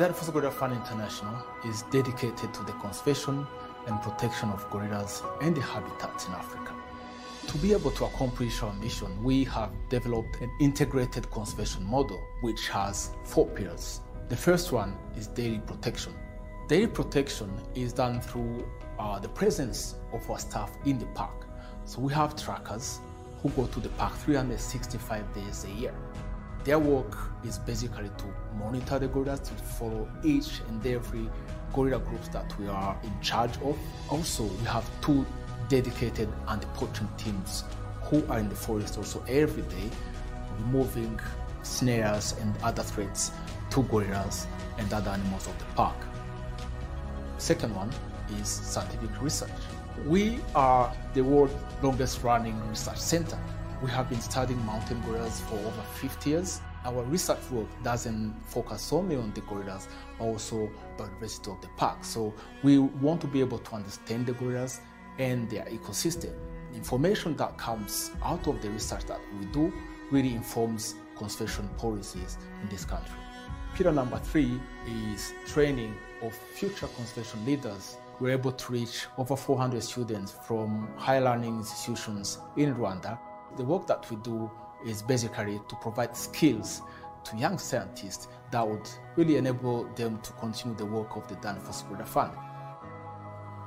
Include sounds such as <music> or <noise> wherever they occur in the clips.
Dian Fossey Gorilla Fund International is dedicated to the conservation and protection of gorillas and the habitats in Africa. To be able to accomplish our mission, we have developed an integrated conservation model which has four pillars. The first one is daily protection. Daily protection is done through uh, the presence of our staff in the park. So we have trackers who go to the park 365 days a year. Their work is basically to monitor the gorillas, to follow each and every gorilla groups that we are in charge of. Also, we have two dedicated anti-poaching teams who are in the forest also every day, removing snares and other threats to gorillas and other animals of the park. Second one is scientific research. We are the world's longest running research center we have been studying mountain gorillas for over 50 years. Our research work doesn't focus only on the gorillas, but also the biodiversity of the park. So we want to be able to understand the gorillas and their ecosystem. Information that comes out of the research that we do really informs conservation policies in this country. Pillar number three is training of future conservation leaders. We're able to reach over 400 students from high learning institutions in Rwanda the work that we do is basically to provide skills to young scientists that would really enable them to continue the work of the Dian Fossey Gorilla Fund.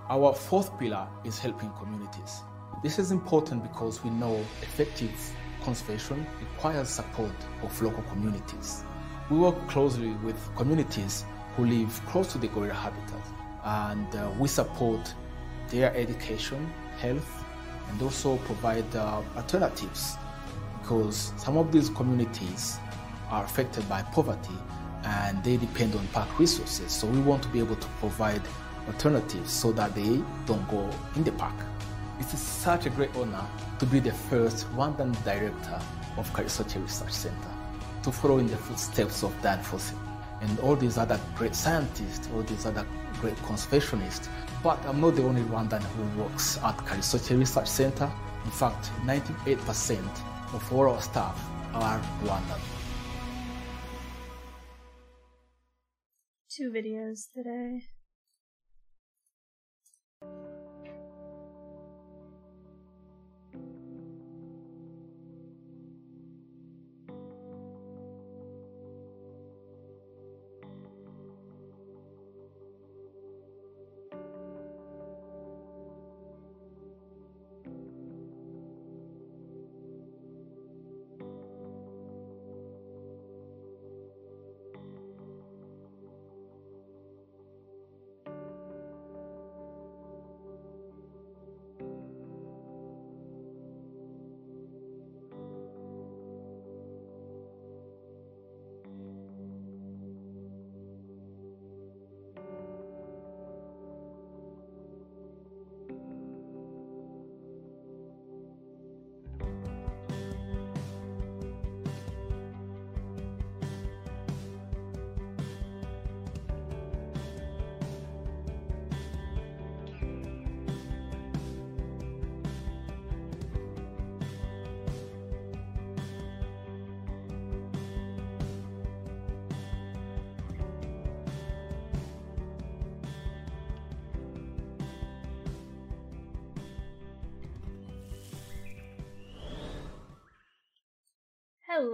Our fourth pillar is helping communities. This is important because we know effective conservation requires support of local communities. We work closely with communities who live close to the gorilla habitat and uh, we support their education, health, and also provide uh, alternatives because some of these communities are affected by poverty and they depend on park resources. So we want to be able to provide alternatives so that they don't go in the park. It is such a great honor to be the first Rwandan director of Karisoke Research Center to follow in the footsteps of Dian Fossey and all these other great scientists, all these other great conservationists but I'm not the only Rwandan who works at Karisoke Research Center. In fact, 98% of all our staff are Rwandan. Two videos today.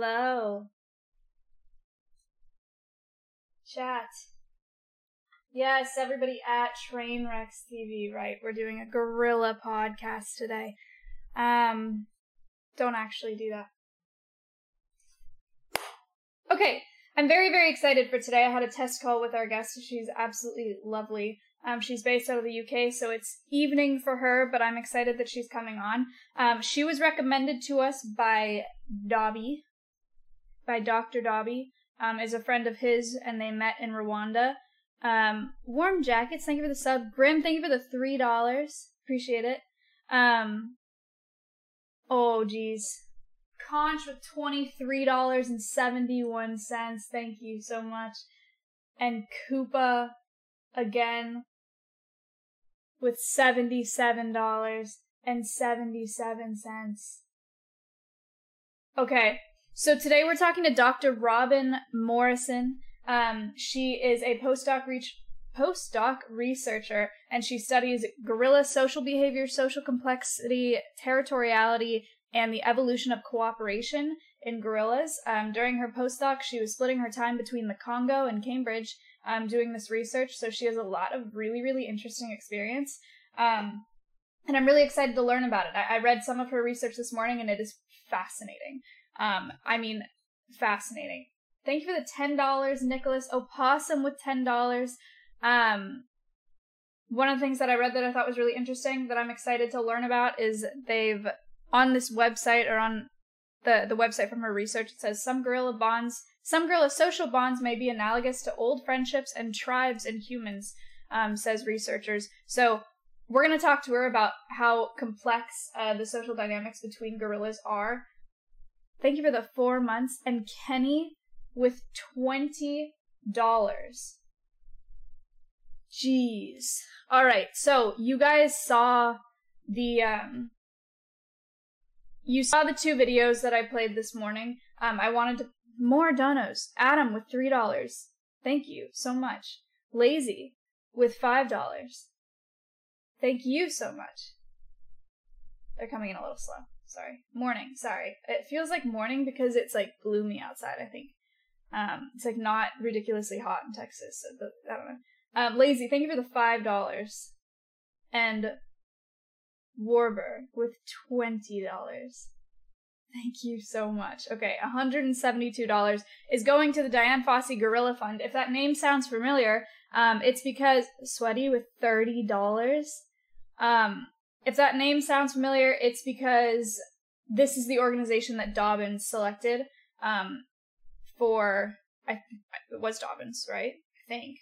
Hello. Chat. Yes, everybody at Trainwrecks TV, right? We're doing a gorilla podcast today. Um, don't actually do that. Okay, I'm very, very excited for today. I had a test call with our guest. She's absolutely lovely. Um, she's based out of the UK, so it's evening for her, but I'm excited that she's coming on. Um, she was recommended to us by Dobby, by Dr. Dobby, um, is a friend of his, and they met in Rwanda. Um, warm jackets, thank you for the sub. Grim, thank you for the three dollars. Appreciate it. Um, oh geez. Conch with twenty-three dollars and seventy-one cents. Thank you so much. And Koopa again with seventy-seven dollars and seventy-seven cents. Okay, so today we're talking to Dr. Robin Morrison. Um, she is a postdoc postdoc researcher, and she studies gorilla social behavior, social complexity, territoriality, and the evolution of cooperation in gorillas. Um, during her postdoc, she was splitting her time between the Congo and Cambridge um, doing this research, so she has a lot of really, really interesting experience. Um, and I'm really excited to learn about it. I, I, read some of her research this morning, and it is fascinating. Um, I mean, fascinating. Thank you for the ten dollars, Nicholas. Opossum with ten dollars. Um, one of the things that I read that I thought was really interesting that I'm excited to learn about is they've on this website or on the the website from her research it says some gorilla bonds some gorilla social bonds may be analogous to old friendships and tribes in humans um, says researchers so we're going to talk to her about how complex uh, the social dynamics between gorillas are thank you for the four months and kenny with $20 jeez all right so you guys saw the um you saw the two videos that I played this morning. Um, I wanted to more donos. Adam with three dollars. Thank you so much. Lazy with five dollars. Thank you so much. They're coming in a little slow. Sorry. Morning. Sorry. It feels like morning because it's like gloomy outside. I think. Um, it's like not ridiculously hot in Texas. So the, I don't know. Um, Lazy, thank you for the five dollars. And Warber with $20. Thank you so much. Okay, $172 is going to the Dian Fossey Gorilla Fund. If that name sounds familiar, um, it's because Sweaty with $30. Um, if that name sounds familiar, it's because this is the organization that Dobbins selected um, for. I it was Dobbins, right? I think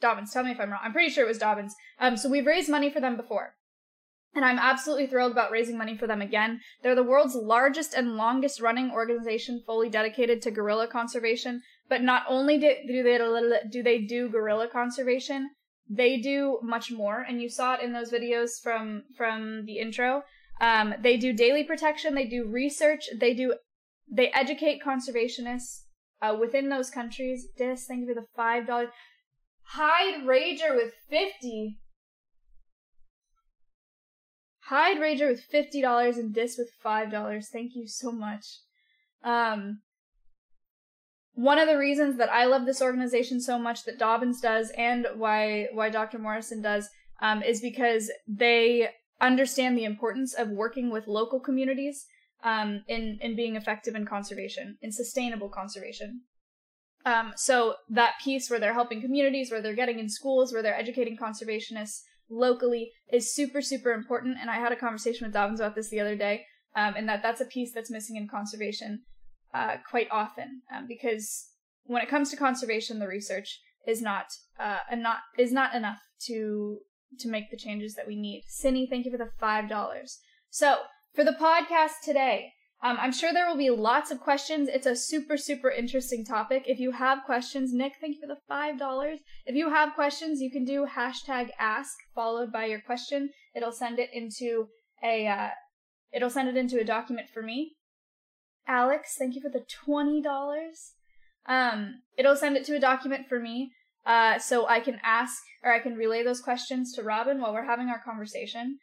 Dobbins. Tell me if I'm wrong. I'm pretty sure it was Dobbins. Um, so we've raised money for them before. And I'm absolutely thrilled about raising money for them again. They're the world's largest and longest running organization fully dedicated to gorilla conservation. But not only do, they do they do gorilla conservation, they do much more. And you saw it in those videos from from the intro. Um, they do daily protection. They do research. They do they educate conservationists uh, within those countries. Dis, thank you for the five dollars. Hide Rager with fifty. Hide Rager with fifty dollars and Dis with five dollars. Thank you so much. Um, one of the reasons that I love this organization so much that Dobbins does, and why why Dr. Morrison does, um, is because they understand the importance of working with local communities um, in in being effective in conservation, in sustainable conservation. Um, so that piece where they're helping communities, where they're getting in schools, where they're educating conservationists, locally is super super important and i had a conversation with dobbins about this the other day um, and that that's a piece that's missing in conservation uh, quite often um, because when it comes to conservation the research is not uh, not is not enough to to make the changes that we need Cindy, thank you for the five dollars so for the podcast today um, I'm sure there will be lots of questions. It's a super, super interesting topic. If you have questions, Nick, thank you for the $5. If you have questions, you can do hashtag ask followed by your question. It'll send it into a, uh, it'll send it into a document for me. Alex, thank you for the $20. Um, it'll send it to a document for me. Uh, so I can ask or I can relay those questions to Robin while we're having our conversation.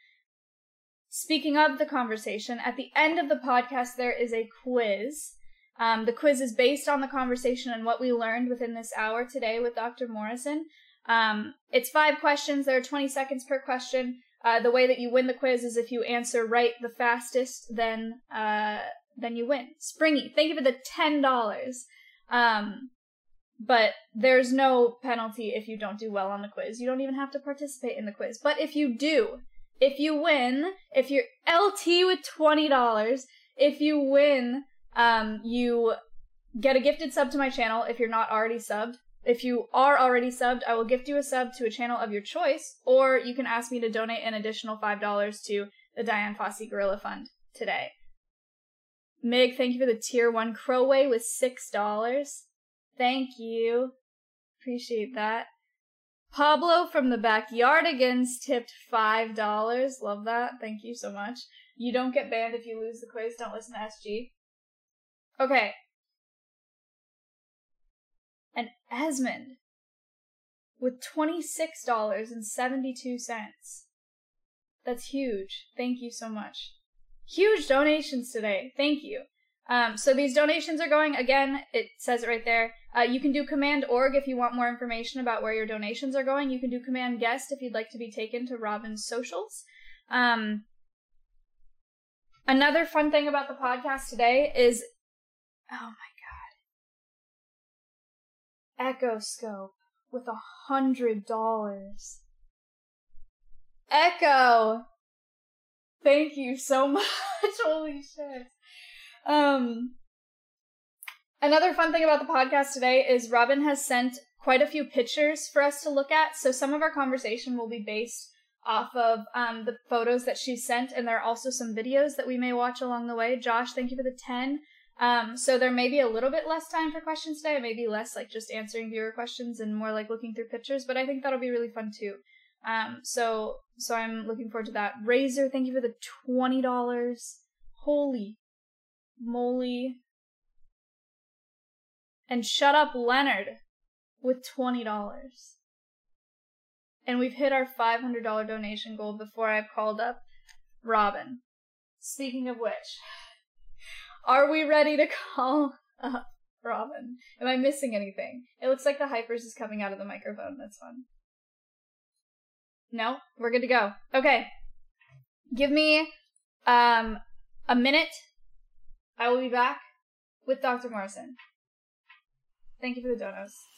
Speaking of the conversation, at the end of the podcast, there is a quiz. Um, the quiz is based on the conversation and what we learned within this hour today with Dr. Morrison. Um, it's five questions. There are 20 seconds per question. Uh, the way that you win the quiz is if you answer right the fastest, then uh, then you win. Springy, thank you for the ten dollars. Um, but there's no penalty if you don't do well on the quiz. You don't even have to participate in the quiz. But if you do, if you win, if you're LT with $20, if you win, um, you get a gifted sub to my channel if you're not already subbed. If you are already subbed, I will gift you a sub to a channel of your choice, or you can ask me to donate an additional $5 to the Dian Fossey Gorilla Fund today. Mig, thank you for the tier one Crowway with $6. Thank you. Appreciate that. Pablo from the Backyardigans tipped $5. Love that. Thank you so much. You don't get banned if you lose the quiz. Don't listen to SG. Okay. and Esmond with $26.72. That's huge. Thank you so much. Huge donations today. Thank you. Um, so these donations are going again. It says it right there. Uh, you can do command org if you want more information about where your donations are going. You can do command guest if you'd like to be taken to Robin's socials. Um, another fun thing about the podcast today is, oh my god, Echo Scope with a hundred dollars. Echo, thank you so <laughs> much. Holy shit. Um, another fun thing about the podcast today is Robin has sent quite a few pictures for us to look at. So some of our conversation will be based off of um, the photos that she sent, and there are also some videos that we may watch along the way. Josh, thank you for the 10. Um, so there may be a little bit less time for questions today, maybe less like just answering viewer questions and more like looking through pictures, but I think that'll be really fun too. Um, so so I'm looking forward to that. Razor, thank you for the twenty dollars. Holy moly. And shut up Leonard with twenty dollars. And we've hit our five hundred dollar donation goal before I've called up Robin. Speaking of which, <sighs> are we ready to call up Robin? Am I missing anything? It looks like the hypers is coming out of the microphone. That's fun. No, we're good to go. Okay. Give me um a minute. I will be back with Dr. Morrison. Thank you for the donuts.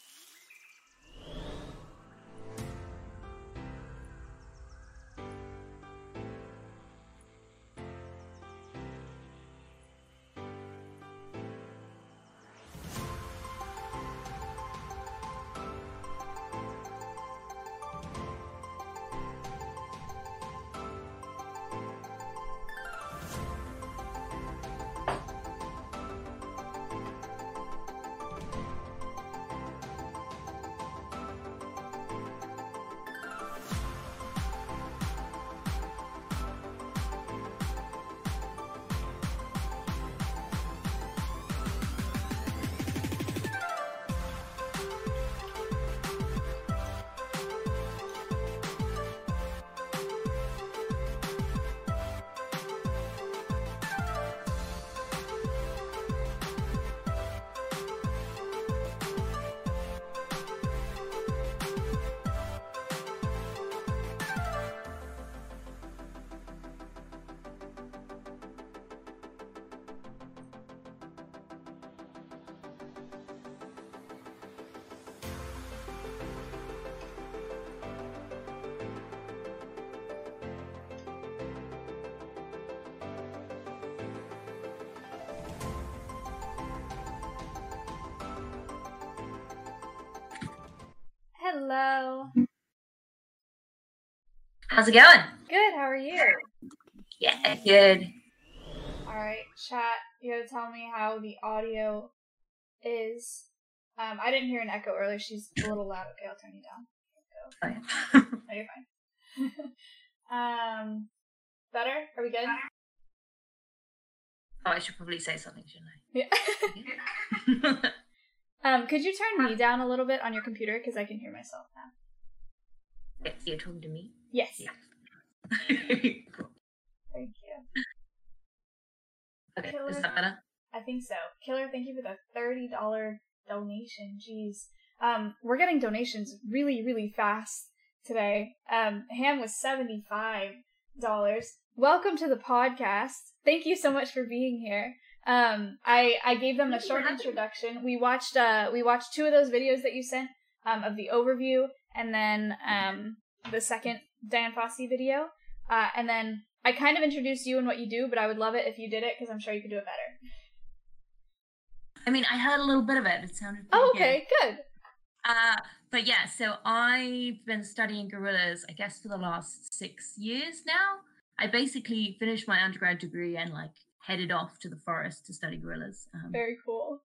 How's it going? Good. How are you? Yeah, good. All right, chat. You gotta tell me how the audio is. Um, I didn't hear an echo earlier. She's a little loud. Okay, I'll turn you down. Oh, <laughs> yeah. No, you're fine. <laughs> um, better? Are we good? oh, I should probably say something, Yeah. shouldn't I? <laughs> um, could you turn me down a little bit on your computer because I can hear myself now? You're talking to me? Yes. Yeah. cool. <laughs> Thank you. Okay, Killer. is that better? I think so. Killer, thank you for the thirty dollar donation. Jeez. Um, we're getting donations really, really fast today. Um, Ham was seventy five dollars. Welcome to the podcast. Thank you so much for being here. Um, I I gave them a short introduction. We watched uh we watched two of those videos that you sent um of the overview and then um the second Dian Fossey video. Uh, and then I kind of introduced you and what you do, but I would love it if you did it because I'm sure you could do it better. I mean, I heard a little bit of it. It sounded pretty Oh, good. okay, good. Uh, but yeah, so I've been studying gorillas, I guess, for the last six years now. I basically finished my undergrad degree and like headed off to the forest to study gorillas. Um, Very cool.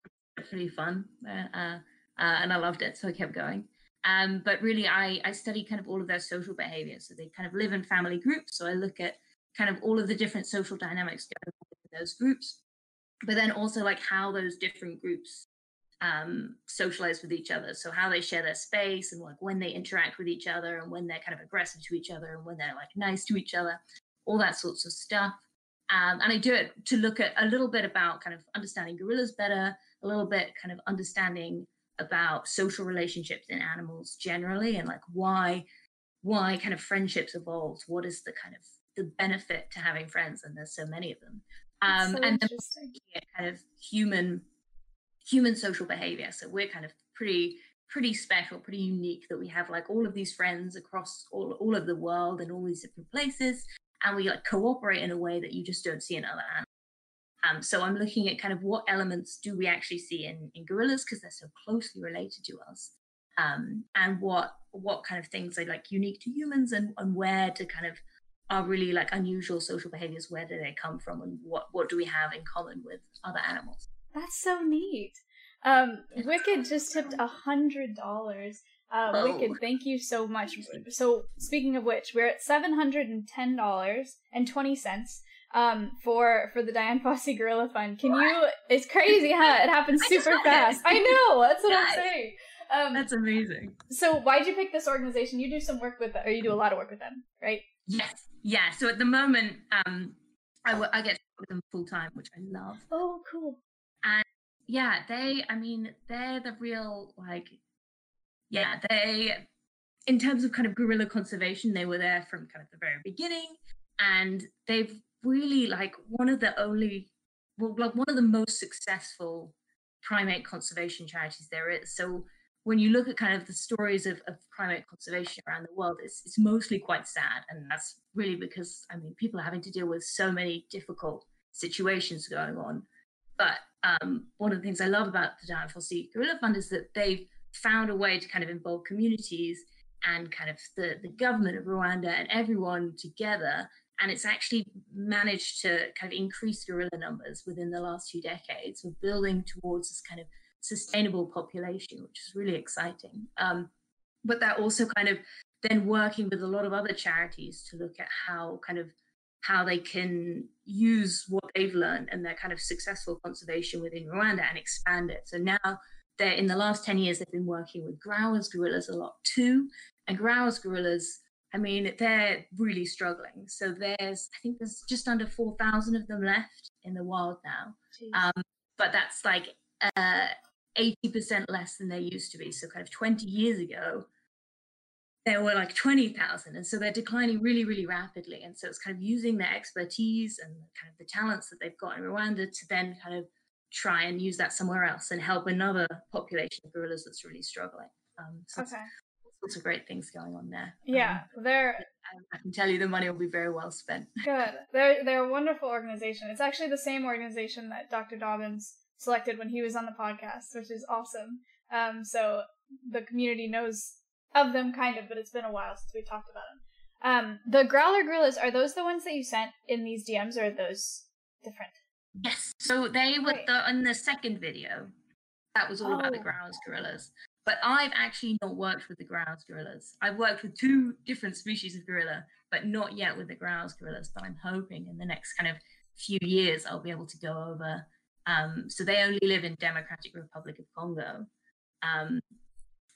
pretty fun, uh, uh, uh, and I loved it, so I kept going. Um, but really, I I study kind of all of their social behavior. So they kind of live in family groups. So I look at kind of all of the different social dynamics going on in those groups, but then also like how those different groups um, socialize with each other. So how they share their space and like when they interact with each other and when they're kind of aggressive to each other and when they're like nice to each other, all that sorts of stuff. Um, and I do it to look at a little bit about kind of understanding gorillas better, a little bit kind of understanding about social relationships in animals generally and like why why kind of friendships evolved what is the kind of the benefit to having friends and there's so many of them. Um, so and then kind of human human social behavior. So we're kind of pretty pretty special pretty unique that we have like all of these friends across all, all of the world and all these different places and we like cooperate in a way that you just don't see in other animals um, so I'm looking at kind of what elements do we actually see in, in gorillas because they're so closely related to us, um, and what what kind of things are like unique to humans, and, and where to kind of are really like unusual social behaviors. Where do they come from, and what what do we have in common with other animals? That's so neat. Um, Wicked just tipped a hundred dollars. Uh, oh. Wicked, thank you so much. So, speaking of which, we're at seven hundred and ten dollars and twenty cents um for for the Dian Fossey Gorilla Fund. Can you? It's crazy, huh? It happens super fast. I know. That's what I'm saying. Um, that's amazing. So, why'd you pick this organization? You do some work with, or you do a lot of work with them, right? Yes. Yeah. So at the moment, um, I, w- I get with them full time, which I love. Oh, cool. And yeah, they. I mean, they're the real like. Yeah, they. In terms of kind of gorilla conservation, they were there from kind of the very beginning, and they've really like one of the only, well, like one of the most successful primate conservation charities there is. So when you look at kind of the stories of, of primate conservation around the world, it's, it's mostly quite sad. And that's really because, I mean, people are having to deal with so many difficult situations going on. But um, one of the things I love about the Dian Fossey Gorilla Fund is that they've found a way to kind of involve communities and kind of the, the government of Rwanda and everyone together and it's actually managed to kind of increase gorilla numbers within the last few decades. We're building towards this kind of sustainable population, which is really exciting. Um, but they're also kind of then working with a lot of other charities to look at how kind of how they can use what they've learned and their kind of successful conservation within Rwanda and expand it. So now they're in the last 10 years they've been working with Grauer's gorillas a lot too. And Grauer's gorillas I mean, they're really struggling. So there's, I think there's just under 4,000 of them left in the wild now. Um, but that's like uh, 80% less than they used to be. So kind of 20 years ago, there were like 20,000. And so they're declining really, really rapidly. And so it's kind of using their expertise and kind of the talents that they've got in Rwanda to then kind of try and use that somewhere else and help another population of gorillas that's really struggling. Um, so okay sorts of great things going on there. Yeah, um, they're. I can tell you the money will be very well spent. <laughs> Good. They're they're a wonderful organization. It's actually the same organization that Dr. Dobbins selected when he was on the podcast, which is awesome. Um, so the community knows of them kind of, but it's been a while since we talked about them. Um, the Grauer gorillas are those the ones that you sent in these DMs, or are those different? Yes. So they were the in the second video. That was all oh. about the oh. Grauer's gorillas. But I've actually not worked with the Grauer's gorillas. I've worked with two different species of gorilla, but not yet with the Grauer's gorillas. But I'm hoping in the next kind of few years I'll be able to go over. Um, so they only live in Democratic Republic of Congo. Um,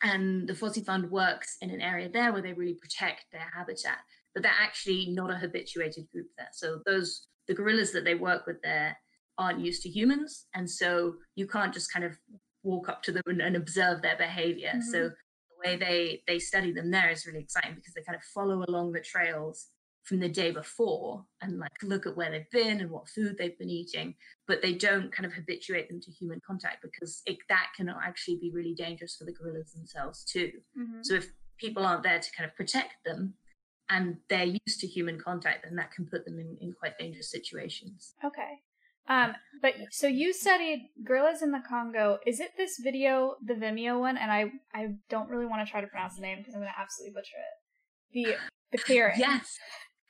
and the Fossey Fund works in an area there where they really protect their habitat, but they're actually not a habituated group there. So those the gorillas that they work with there aren't used to humans, and so you can't just kind of walk up to them and, and observe their behavior. Mm-hmm. So the way they they study them there is really exciting because they kind of follow along the trails from the day before and like look at where they've been and what food they've been eating but they don't kind of habituate them to human contact because it, that can actually be really dangerous for the gorillas themselves too mm-hmm. so if people aren't there to kind of protect them and they're used to human contact then that can put them in, in quite dangerous situations okay um, but so you studied gorillas in the Congo. Is it this video, the Vimeo one? And I, I don't really want to try to pronounce the name because I'm going to absolutely butcher it. The the clearing. Yes.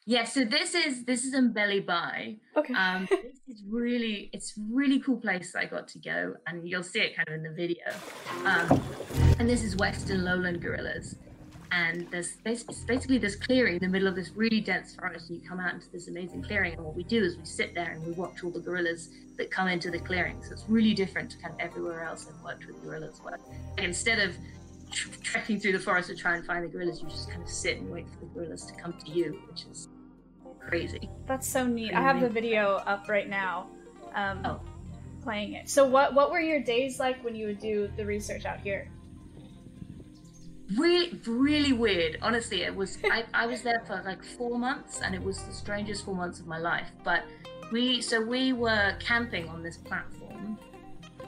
Yes, so this is this is Mbeli Bai. Okay. Um, this is really it's really cool place I got to go, and you'll see it kind of in the video. Um, and this is Western lowland gorillas, and there's basically this clearing in the middle of this really dense forest and you come out into this amazing clearing and what we do is we sit there and we watch all the gorillas that come into the clearing. So it's really different to kind of everywhere else i've worked with gorillas where instead of trekking through the forest to try and find the gorillas you just kind of sit and wait for the gorillas to come to you which is crazy. That's so neat. Crazy. i have the video up right now um, oh. playing it. So what what were your days like when you would do the research out here really really weird honestly it was I, I was there for like four months and it was the strangest four months of my life but we so we were camping on this platform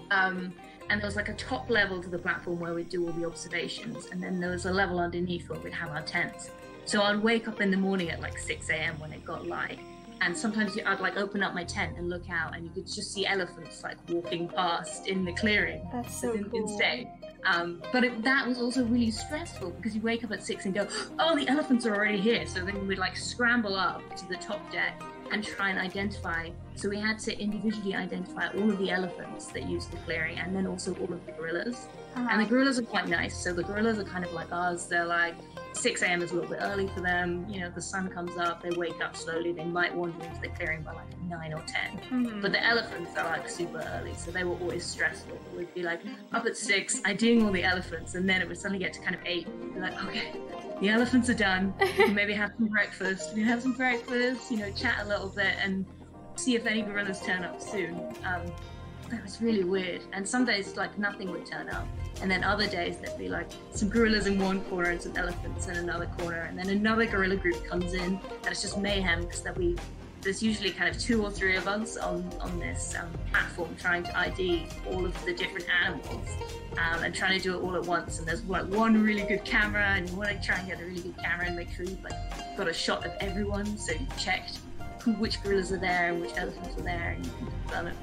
um, and there was like a top level to the platform where we'd do all the observations and then there was a level underneath where we'd have our tents so i'd wake up in the morning at like 6 a.m when it got light and sometimes I'd like open up my tent and look out, and you could just see elephants like walking past in the clearing. That's so cool. insane. Um, but it, that was also really stressful because you wake up at six and go, oh, the elephants are already here. So then we'd like scramble up to the top deck and try and identify. So we had to individually identify all of the elephants that used the clearing and then also all of the gorillas. Uh-huh. And the gorillas are quite nice. So the gorillas are kind of like us. They're like, 6 a.m. is a little bit early for them. You know, the sun comes up, they wake up slowly, they might wander into the clearing by like 9 or 10. Mm-hmm. But the elephants are like super early, so they were always stressful. We'd be like up at 6, IDing all the elephants, and then it would suddenly get to kind of 8. We'd be like, okay, the elephants are done. We <laughs> maybe have some breakfast. We have some breakfast, you know, chat a little bit, and see if any gorillas turn up soon. Um, that was really weird. And some days, like, nothing would turn up. And then other days, there'd be like some gorillas in one corner and some elephants in another corner. And then another gorilla group comes in, and it's just mayhem because that we there's usually kind of two or three of us on on this um, platform trying to ID all of the different animals um, and trying to do it all at once. And there's like one really good camera, and you want to try and get a really good camera and make sure you've like got a shot of everyone, so you checked who, which gorillas are there and which elephants are there, and you can confirm it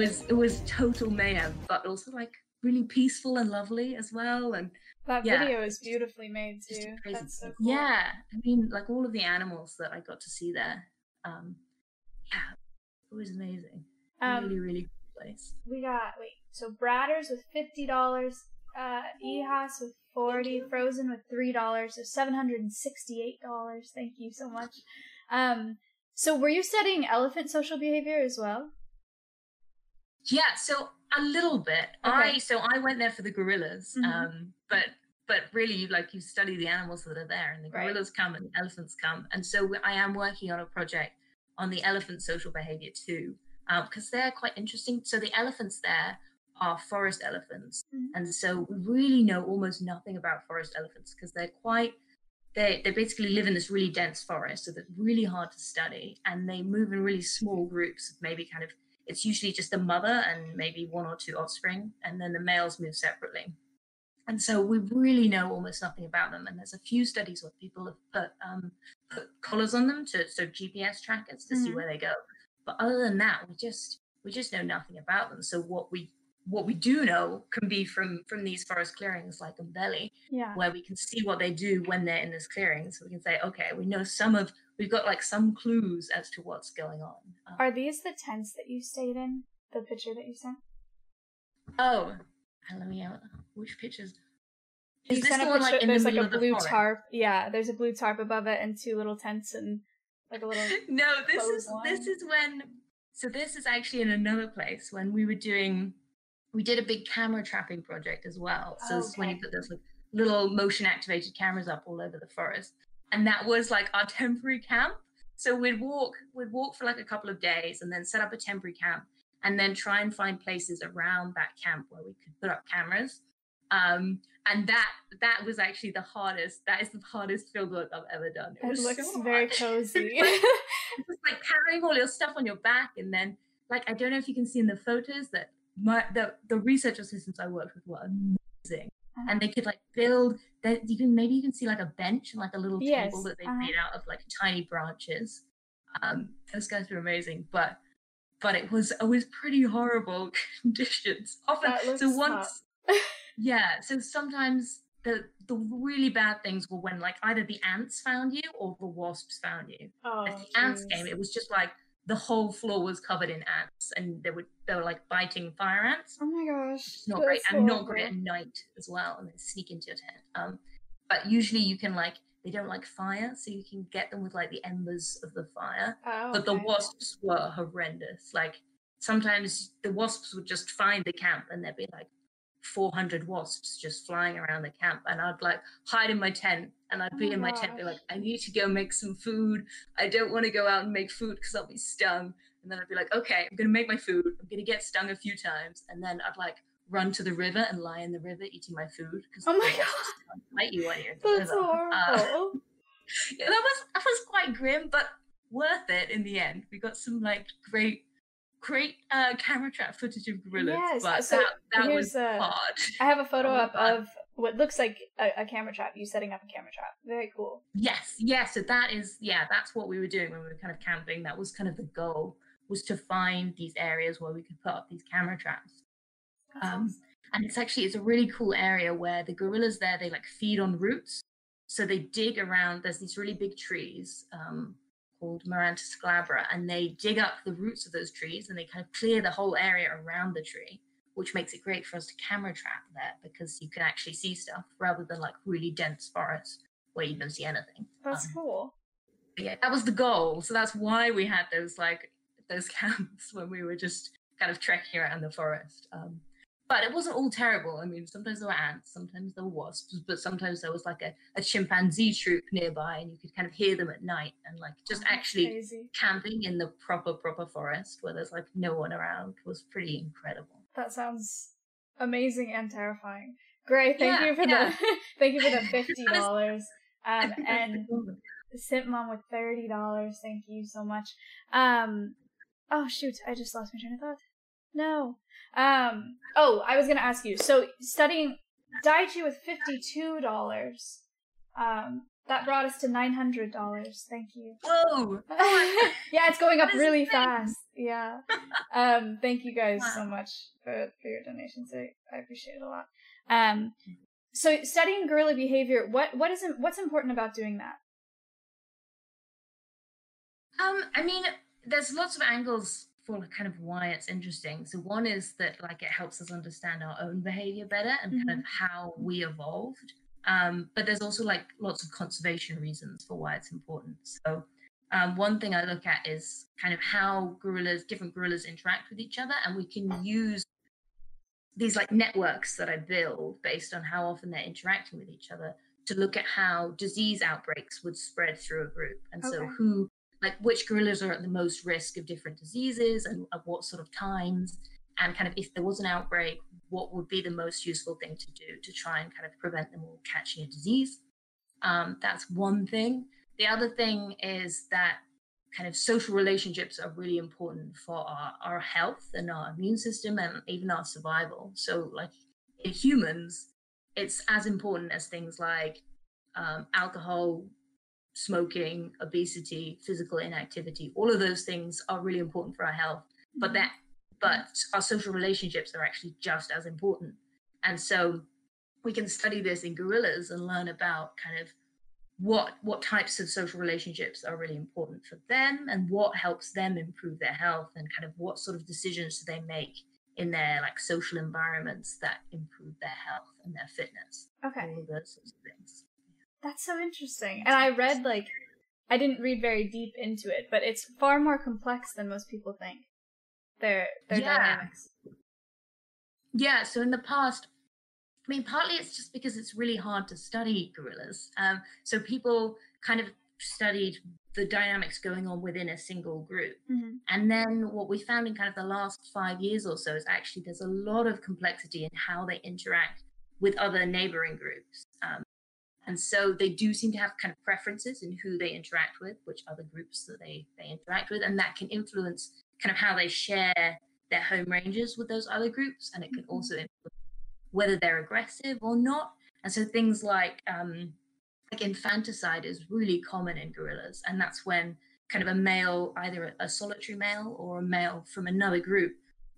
was it was total mayhem, but also like really peaceful and lovely as well. And that yeah, video is beautifully made too. That's so cool. Yeah, I mean, like all of the animals that I got to see there. Um, yeah, it was amazing. Um, really, really cool place. We got wait, so Bradders with fifty dollars, uh, Ehas with forty, Frozen with three dollars, so seven hundred and sixty-eight dollars. Thank you so much. Um, so were you studying elephant social behavior as well? Yeah, so a little bit. Okay. I so I went there for the gorillas, mm-hmm. um, but but really, like you study the animals that are there, and the gorillas right. come and the elephants come, and so I am working on a project on the elephant social behavior too, because um, they're quite interesting. So the elephants there are forest elephants, mm-hmm. and so we really know almost nothing about forest elephants because they're quite they they basically live in this really dense forest, so they're really hard to study, and they move in really small groups of maybe kind of it's usually just a mother and maybe one or two offspring, and then the males move separately. And so we really know almost nothing about them. And there's a few studies where people have put um, put collars on them to so GPS trackers to mm-hmm. see where they go. But other than that, we just we just know nothing about them. So what we what we do know can be from from these forest clearings like Mbeli, yeah. where we can see what they do when they're in this clearing. So we can say, okay, we know some of we've got like some clues as to what's going on. Um, Are these the tents that you stayed in? The picture that you sent? Oh, let me out. Which pictures? Is you sent a picture. Like, there's the like a blue tarp. Yeah, there's a blue tarp above it and two little tents and like a little. <laughs> no, this is one. this is when. So this is actually in another place when we were doing we did a big camera trapping project as well. So okay. this is when you put those like little motion activated cameras up all over the forest. And that was like our temporary camp. So we'd walk, we'd walk for like a couple of days and then set up a temporary camp and then try and find places around that camp where we could put up cameras. Um, and that that was actually the hardest. That is the hardest field work I've ever done. It, it looks so very <laughs> cozy. <laughs> just like carrying all your stuff on your back, and then like I don't know if you can see in the photos that my the, the research assistants I worked with were amazing. Uh-huh. And they could like build that you can maybe you can see like a bench and like a little yes. table that they uh-huh. made out of like tiny branches. Um, those guys were amazing, but but it was it was pretty horrible <laughs> conditions. Often, so once, <laughs> yeah. So sometimes the the really bad things were when like either the ants found you or the wasps found you. Oh, the ants came, it was just like the whole floor was covered in ants, and they were they were like biting fire ants. Oh my gosh. It's not great, and not great at night as well, and they sneak into your tent. Um, but usually you can like they don't like fire, so you can get them with like the embers of the fire. Oh, But the wasps were horrendous. Like sometimes the wasps would just find the camp and they'd be like 400 wasps just flying around the camp. And I'd like hide in my tent and I'd Oh be my in my tent, be like, I need to go make some food. I don't want to go out and make food because I'll be stung. And then I'd be like, okay, I'm to make my food. I'm to get stung a few times. And then I'd like run to the river and lie in the river eating my food because Oh my can't bite you when you're in the That's river. Uh, <laughs> yeah, that was that was quite grim, but worth it in the end. We got some like great, great uh, camera trap footage of gorillas, Yes, but so that that was uh, hard. I have a photo Oh, <laughs> up of what looks like a, a camera trap. You setting up a camera trap. Very cool. Yes, yes. So that is yeah, that's what we were doing when we were kind of camping. That was kind of the goal was to find these areas where we could put up these camera traps. Um, awesome. and it's actually it's a really cool area where the gorillas there they like feed on roots so they dig around there's these really big trees um, called Marantus glabra and they dig up the roots of those trees and they kind of clear the whole area around the tree which makes it great for us to camera trap there because you can actually see stuff rather than like really dense forest where you don't see anything That's um, cool. yeah, that was the goal. So that's why we had those like those <laughs> camps when we were just kind of trekking around the forest. Um, but it wasn't all terrible. I mean, sometimes there were ants, sometimes there were wasps, but sometimes there was like a, a chimpanzee troop nearby, and you could kind of hear them at night. And like just Oh, that's actually crazy. camping in the proper proper forest where there's like no one around was pretty incredible. That sounds amazing and terrifying. Great. Thank Yeah, you for yeah. the <laughs> thank you for the <laughs> fifty dollars. Um, and. Simp Mom with thirty dollars. Thank you so much. Um, oh shoot, I just lost my train of thought. No. Um. Oh, I was gonna ask you. So studying Daichi with fifty-two dollars. Um, that brought us to nine hundred dollars. Thank you. <laughs> Whoa! yeah, it's going up really fast. Yeah. <laughs> Um. Thank you guys so much for for your donations. I, I appreciate it a lot. Um. So studying gorilla behavior, what what is what's important about doing that? Um, I mean, there's lots of angles for kind of why it's interesting. So one is that like it helps us understand our own behavior better and kind of how we evolved. Um, but there's also like lots of conservation reasons for why it's important. So um, one thing I look at is kind of how gorillas, different gorillas interact with each other, and we can use these like networks that I build based on how often they're interacting with each other to look at how disease outbreaks would spread through a group. And so who like which gorillas are at the most risk of different diseases and at what sort of times? And kind of if there was an outbreak what would be the most useful thing to do to try and kind of prevent them all catching a disease? Um, that's one thing. The other thing is that kind of social relationships are really important for our, our health and our immune system and even our survival. So like in humans it's as important as things like um, alcohol smoking, obesity, physical inactivity, all of those things are really important for our health. But that but our social relationships are actually just as important. And so we can study this in gorillas and learn about kind of what what types of social relationships are really important for them and what helps them improve their health and kind of what sort of decisions do they make in their like social environments that improve their health and their fitness. Okay. All those sorts of things. That's so interesting. And I read like I didn't read very deep into it, but it's far more complex than most people think. Their their Yeah. dynamics. Yeah, so in the past, I mean, partly it's just because it's really hard to study gorillas. Um, so people kind of studied the dynamics going on within a single group. hmm And then what we found in kind of the last five years or so is actually there's a lot of complexity in how they interact with other neighboring groups. And so they do seem to have kind of preferences in who they interact with, which other groups that they, they interact with. And that can influence kind of how they share their home ranges with those other groups. And it can Mhm. also influence whether they're aggressive or not. And so things like um, like infanticide is really common in gorillas, and that's when kind of a male, either a solitary male or a male from another group,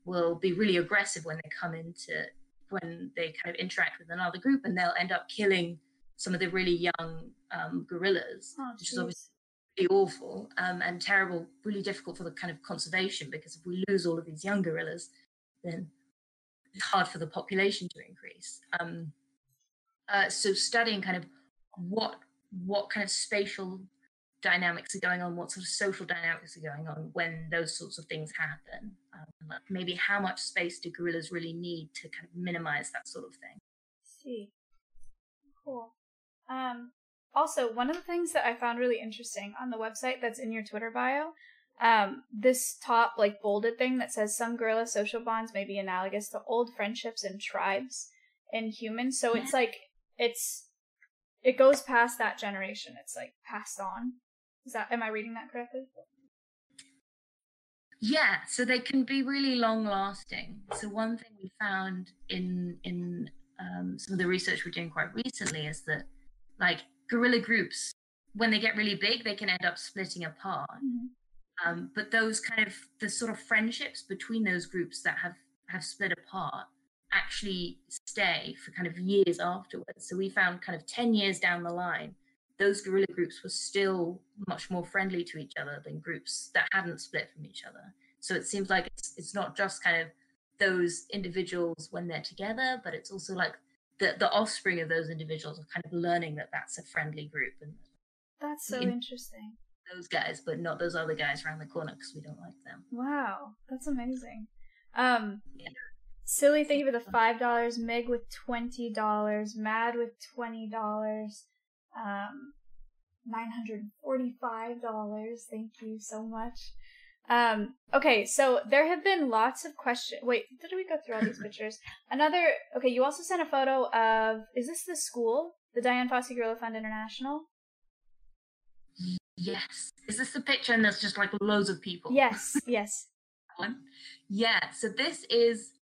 will be really aggressive when they come into when they kind of interact with another group, and they'll end up killing some of the really young um, gorillas, Oh, which is obviously really awful um, and terrible, really difficult for the kind of conservation because if we lose all of these young gorillas, then it's hard for the population to increase. Um, uh, so studying kind of what what kind of spatial dynamics are going on, what sort of social dynamics are going on when those sorts of things happen. Um, maybe how much space do gorillas really need to kind of minimize that sort of thing. see. Cool. Um, also, one of the things that I found really interesting on the website that's in your Twitter bio, um, this top like bolded thing that says some gorilla social bonds may be analogous to old friendships and tribes in humans. So it's like it's it goes past that generation. It's like passed on. Is that am I reading that correctly? Yeah, so they can be really long lasting. So one thing we found in in um, some of the research we're doing quite recently is that like gorilla groups, when they get really big, they can end up splitting apart. Mm-hmm. Um, but those kind of the sort of friendships between those groups that have have split apart actually stay for kind of years afterwards. So we found kind of 10 years down the line, those gorilla groups were still much more friendly to each other than groups that hadn't split from each other. So it seems like it's, it's not just kind of those individuals when they're together, but it's also like the, the offspring of those individuals are kind of learning that that's a friendly group and That's so interesting. those guys, but not those other guys around the corner because we don't like them. Wow, that's amazing. Um, Yeah. silly, thank you for the five dollars. Meg with twenty dollars. Mad with twenty dollars. Um, nine hundred forty-five dollars. Thank you so much. Um, okay, so there have been lots of questions. Wait, did we go through all these <laughs> pictures? Another. Okay, you also sent a photo of. Is this the school? The Dian Fossey Gorilla Fund International. Yes. Is this the picture and there's just like loads of people? Yes, <laughs> yes. one. Yeah, so this is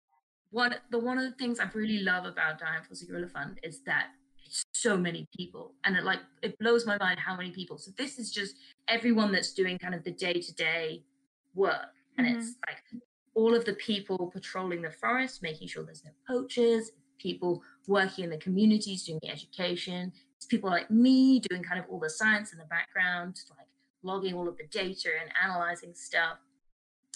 one the one of the things I really love about Dian Fossey Gorilla Fund is that it's so many people, and it like it blows my mind how many people. So this is just everyone that's doing kind of the day to day work, and it's like all of the people patrolling the forest, making sure there's no poachers, people working in the communities doing the education. It's people like me doing kind of all the science in the background, like logging all of the data and analyzing stuff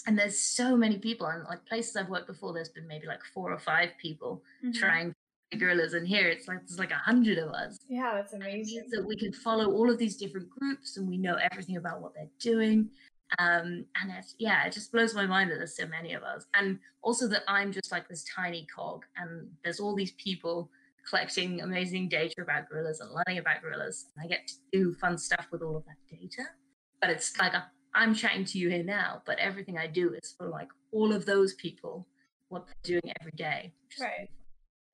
and there's so many people and like places i've worked before there's been maybe like four or five people Mhm. trying gorillas and here it's like there's like a hundred of us Yeah, that's amazing. that we can follow all of these different groups and we know everything about what they're doing um and it's yeah it just blows my mind that there's so many of us and also that i'm just like this tiny cog and there's all these people collecting amazing data about gorillas and learning about gorillas and i get to do fun stuff with all of that data but it's like a, i'm chatting to you here now but everything i do is for like all of those people what they're doing every day Right.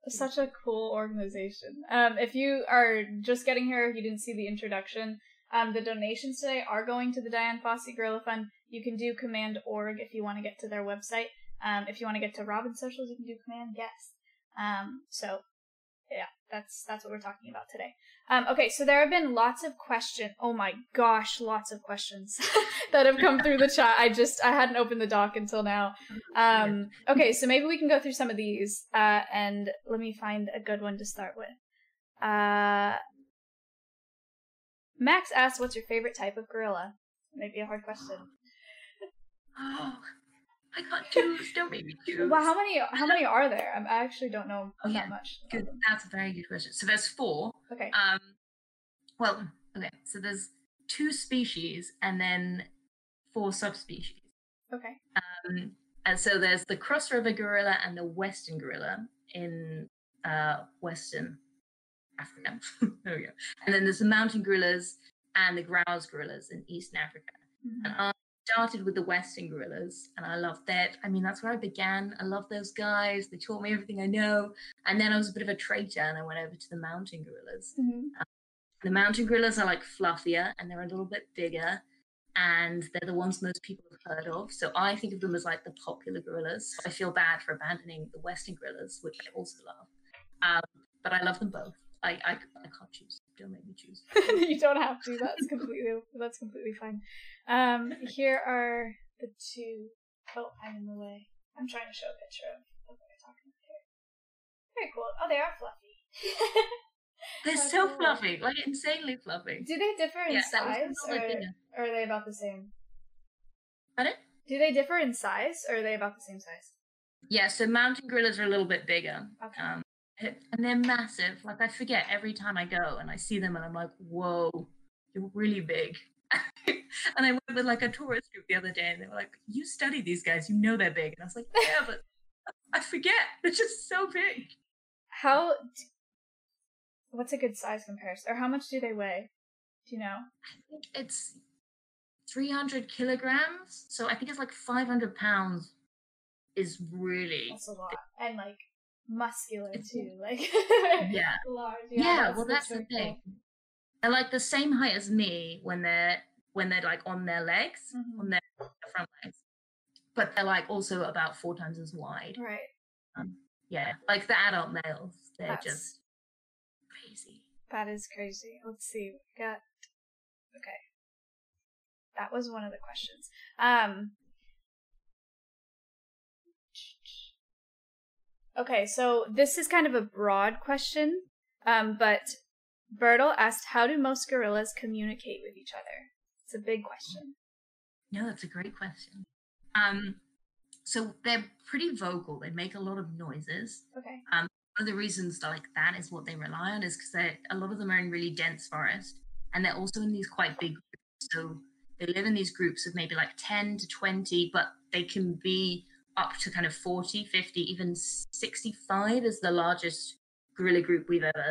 Such a cool organization. Um, if you are just getting here, if you didn't see the introduction, um, the donations today are going to the Dian Fossey Gorilla Fund. You can do Command Org if you want to get to their website. Um, if you want to get to Robin Socials, you can do Command Guest. Um, so yeah, that's that's what we're talking about today. Um, okay, so there have been lots of questions. Oh my gosh, lots of questions <laughs> that have come through the chat. I just I hadn't opened the doc until now. Um, okay, so maybe we can go through some of these, uh, and let me find a good one to start with. Uh, Max asks, "What's your favorite type of gorilla?" Maybe a hard question. oh i can't choose don't make me choose Well, how many how many are there? I'm- actually don't know that much. Good. That's a very good question. So there's four. Okay. Um, well, okay. So there's two species and then four subspecies. Okay. Um, and so there's the cross river gorilla and the western gorilla in uh, western Africa. <laughs> there we go. And then there's the mountain gorillas and the Grauer's gorillas in eastern Africa. Mhm. And I started with the Western gorillas, and I loved that. I mean, that's where I began. I love those guys. They taught me everything I know. And then I was a bit of a traitor, and I went over to the mountain gorillas. Mhm. The mountain gorillas are like fluffier, and they're a little bit bigger, and they're the ones most people have heard of. So I think of them as like the popular gorillas. So I feel bad for abandoning the Western gorillas, which I also love. Um, but I love them both. I, I, I can't choose. Don't make me choose. <laughs> you don't have to. That's completely that's completely fine. Um, here are the two. Oh, I'm in the way. I'm trying to show a picture of what we're talking about here. Very cool. Oh, they are fluffy. <laughs> <laughs> They're That's so cool. fluffy, like insanely fluffy. Do they differ in Yeah, that was size, or, or are they about the same? Pardon? Do they differ in size, or are they about the same size? Yeah, so mountain gorillas are a little bit bigger. Okay. Um, and they're massive. Like I forget every time I go and I see them and I'm like, whoa, you're really big. <laughs> and I went with like a tourist group the other day and they were like, you study these guys, you know they're big. And I was like, <laughs> yeah, but I forget. They're just so big. How? What's a good size comparison, or how much do they weigh? Do you know? I think it's 300 kilograms. So I think it's like 500 pounds is really, That's a lot, and like muscular too, <laughs> like yeah. <laughs> large. Yeah, well, that's the very cool. thing. They're like the same height as me when they're when they're like on their legs, Mhm. on their front legs, but they're like also about four times as wide. Right. Yeah, like the adult males, they're That's- just crazy. That is crazy. Let's see. We got okay. That was one of the questions. Um Okay, so this is kind of a broad question. Um, but Bertle asked how do most gorillas communicate with each other? It's a big question. No, that's a great question. Um, so they're pretty vocal. They make a lot of noises. Okay. one of the reasons like that is what they rely on is because a lot of them are in really dense forest and they're also in these quite big groups so they live in these groups of maybe like 10 to 20 but they can be up to kind of 40 50 even 65 is the largest gorilla group we've ever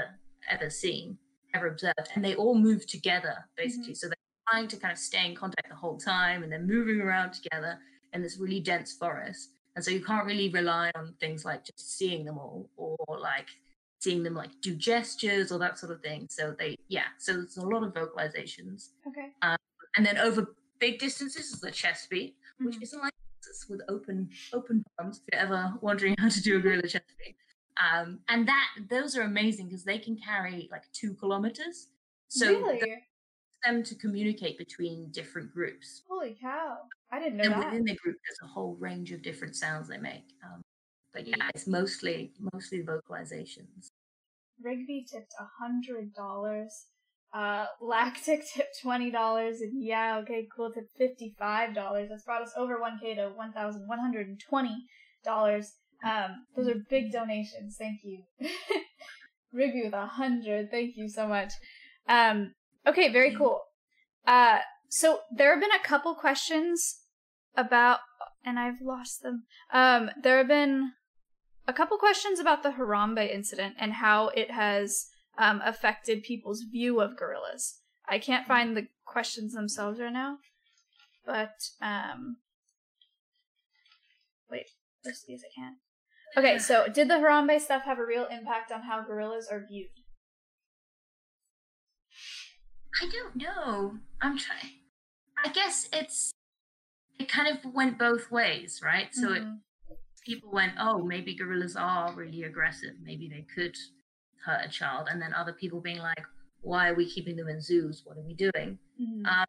ever seen ever observed. And they all move together basically. So they're trying to kind of stay in contact the whole time and they're moving around together in this really dense forest. And so you can't really rely on things like just seeing them all or like seeing them like do gestures or that sort of thing. So they yeah so there's a lot of vocalizations. Okay. and then over big distances is the chest beat which Mhm. isn't like with open open palms if you're ever wondering how to do a gorilla chest um and that those are amazing because they can carry like two kilometers so really? th- them to communicate between different groups Holy cow! I didn't know and that. within the group there's a whole range of different sounds they make um, but yeah it's mostly mostly vocalizations Rigby tipped a hundred dollars. Uh, Lactic tipped <laughs> twenty dollars, and yeah, okay, cool tipped fifty five dollars. That's brought us over one k to one thousand one hundred and twenty dollars. Um, those are big donations. Thank you, <laughs> Rigby with a hundred. Thank you so much. Um, okay, very cool. Uh, so there have been a couple questions about, and I've lost them. Um, there have been a couple questions about the Harambe incident and how it has um, affected people's view of gorillas. I can't find the questions themselves right now, but um, wait, let's see if I can. Okay, so did the Harambe stuff have a real impact on how gorillas are viewed? i don't know i'm trying i guess it's it kind of went both ways right so it, Mhm. people went oh maybe gorillas are really aggressive maybe they could hurt a child and then other people being like why are we keeping them in zoos what are we doing Mhm. Uh,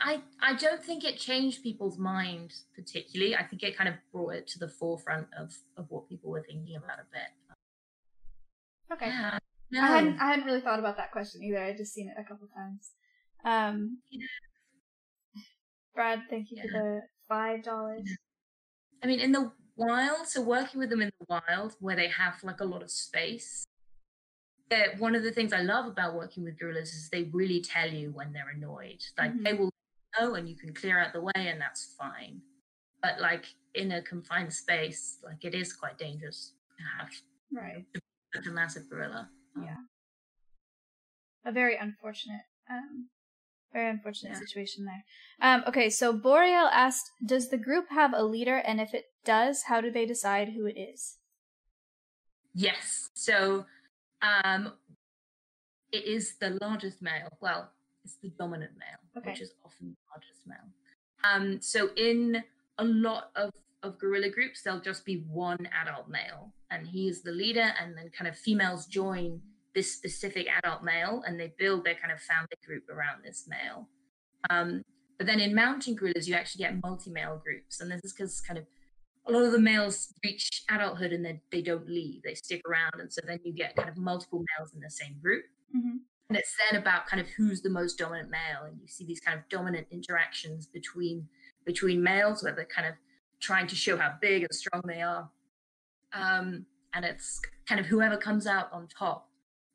I, I don't think it changed people's mind particularly. I think it kind of brought it to the forefront of, of what people were thinking about a bit. okay. Yeah. I hadn't I hadn't really thought about that question either. I just seen it a couple times. Um, Brad, thank you for the five dollars. I mean, in the wild, so working with them in the wild where they have like a lot of space, that one of the things I love about working with gorillas is they really tell you when they're annoyed. Like Mhm. they will know and you can clear out the way and that's fine. But like in a confined space, like it is quite dangerous to have Right. such a massive gorilla. Um, Yeah. A very unfortunate, um, very unfortunate Yeah. situation there. Um, okay, so Boreal asked, "Does the group have a leader? And if it does, how do they decide who it is?" Yes. So um it is the largest male. Well, it's the dominant male, Okay. which is often the largest male. Um so in a lot of of gorilla groups there'll just be one adult male and he is the leader and then kind of females join this specific adult male and they build their kind of family group around this male. Um but then in mountain gorillas you actually get multi-male groups and this is because kind of a lot of the males reach adulthood and then they don't leave; they stick around, and so then you get kind of multiple males in the same group. Mm-hmm. And it's then about kind of who's the most dominant male, and you see these kind of dominant interactions between between males where they're kind of trying to show how big and strong they are. Um, and it's kind of whoever comes out on top.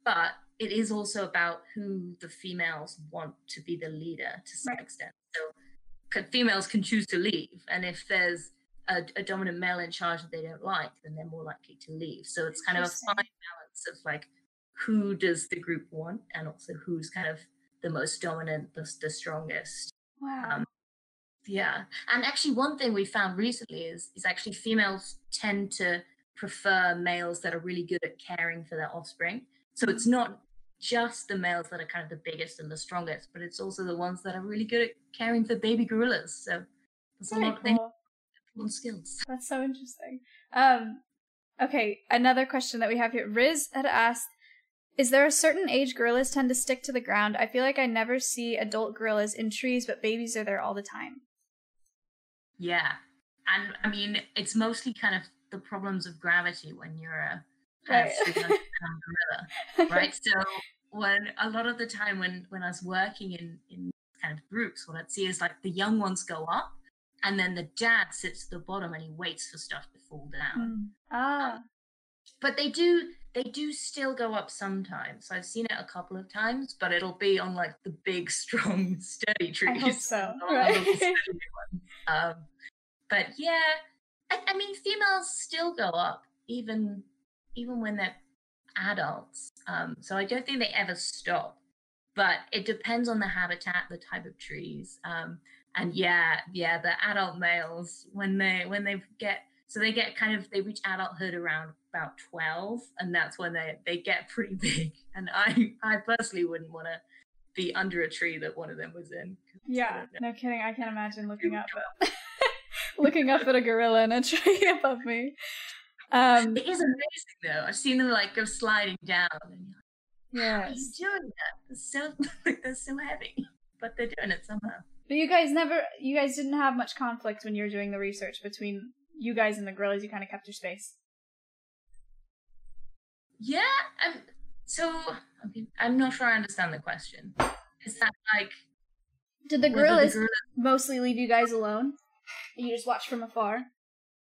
But it is also about who the females want to be the leader to some Right. extent. So females can choose to leave, and if there's a, a dominant male in charge that they don't like, then they're more likely to leave. So it's kind of a fine balance of like who does the group want, and also who's kind of the most dominant, the, the strongest. Wow. Um, yeah, and actually, one thing we found recently is is actually females tend to prefer males that are really good at caring for their offspring. So it's not just the males that are kind of the biggest and the strongest, but it's also the ones that are really good at caring for baby gorillas. So there's a lot of things, cool. important skills. That's so interesting. Um, okay, another question that we have here. Riz had asked, "Is there a certain age gorillas tend to stick to the ground? I feel like I never see adult gorillas in trees, but babies are there all the time." Yeah, and I mean it's mostly kind of the problems of gravity when you're a Right. of 300 <laughs> pound gorilla. right so when a lot of the time when when i was working in in kind of groups what i'd see is like the young ones go up and then the dad sits at the bottom and he waits for stuff to fall down. Mm. Ah, but they do they do still go up sometimes. I've seen it a couple of times but it'll be on like the big <laughs> strong sturdy trees I hope so. not on the little <laughs> Right. um but yeah I, I mean females still go up even even when they're adults. Um so i don't think they ever stop. But it depends on the habitat the type of trees. Um and yeah yeah the adult males when they when they get so they get kind of they reach adulthood around about 12 and that's when they they get <laughs> pretty big. And i i personally wouldn't want to be under a tree that one of them was in. Yeah. No kidding. I can't imagine looking up at <laughs> looking up at a gorilla in a tree <laughs> above me. Um, it is amazing though. I've seen them like go sliding down and you're like, how are you doing that? They're so they're so heavy. But they're doing it somehow But you guys never, you guys didn't have much conflict when you were doing the research between you guys and the gorillas. You kind of kept your space. yeah i'm so okay, i'm not sure i understand the question is that like Did the whether gorillas mostly leave you guys alone? You just watch from afar.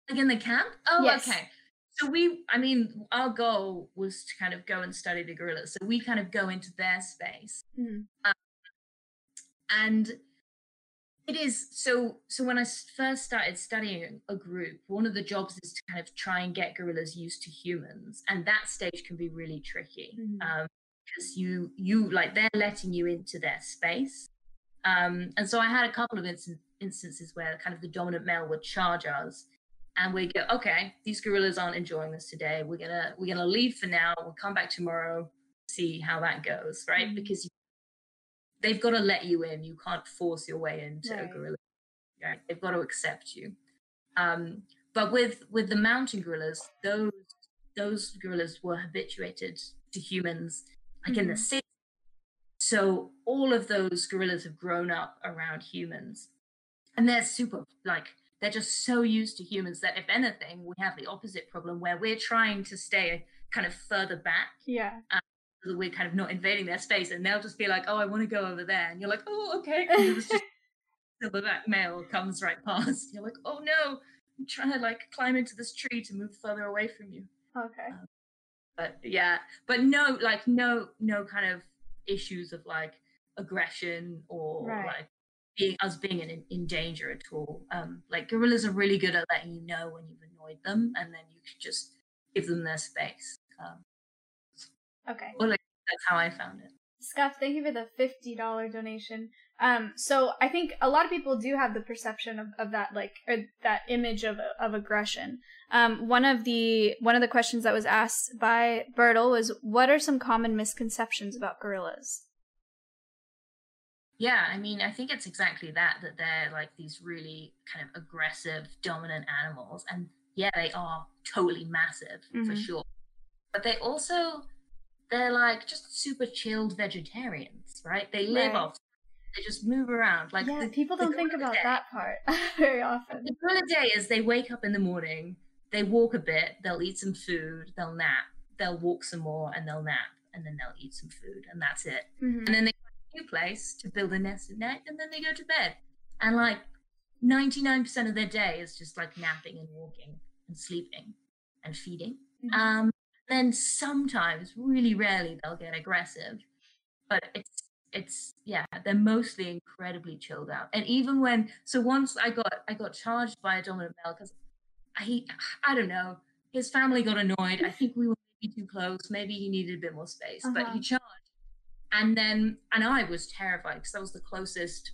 like in the camp oh Yes. okay so we i mean our goal was to kind of go and study the gorillas so we kind of go into their space Mhm. and it is. So so when I first started studying a group one of the jobs is to kind of try and get gorillas used to humans and that stage can be really tricky Mhm. um because you you like they're letting you into their space. Um and so i had a couple of instan- instances where kind of the dominant male would charge us and we go okay these gorillas aren't enjoying this today. We're gonna we're gonna leave for now. We'll come back tomorrow see how that goes right? Mhm. because you, they've got to let you in you can't force your way into Right. a gorilla right? they've got to accept you um but with with the mountain gorillas those those gorillas were habituated to humans like in the Mhm. city so all of those gorillas have grown up around humans and they're super like they're just so used to humans that if anything we have the opposite problem where we're trying to stay kind of further back Yeah. that we're kind of not invading their space and they'll just be like oh i want to go over there and you're like oh okay was silverback <laughs> male comes right past you're like oh no i'm trying to like climb into this tree to move further away from you Okay. but yeah but no like no no kind of issues of like aggression or Right. like being us being in, in danger at all um like gorillas are really good at letting you know when you've annoyed them and then you can just give them their space um Okay. well like that's how i found it Scuff, thank you for the fifty dollar donation. Um, so I think a lot of people do have the perception of, of that like or that image of of aggression. Um, one of the one of the questions that was asked by Bertle was, "What are some common misconceptions about gorillas?" Yeah, I mean, I think it's exactly that that they're like these really kind of aggressive, dominant animals, and yeah, they are totally massive for Mhm. sure. But they also they're like just super chilled vegetarians, right? They live Right. off They just move around. Like yeah, the, people don't think about day. that part <laughs> very often. The gorilla day is they wake up in the morning, they walk a bit, they'll eat some food, they'll nap, they'll walk some more, and they'll nap, and then they'll eat some food, and that's it. Mhm. And then they find a new place to build a nest at night, and then they go to bed. And like 99% of their day is just like napping and walking and sleeping and feeding. Mhm. Um, then sometimes, really rarely, they'll get aggressive, but it's it's yeah, they're mostly incredibly chilled out. And even when so once I got I got charged by a dominant male because he I don't know his family got annoyed. I think we were maybe too close. Maybe he needed a bit more space, but Uh-huh. he charged. And then and I was terrified because that was the closest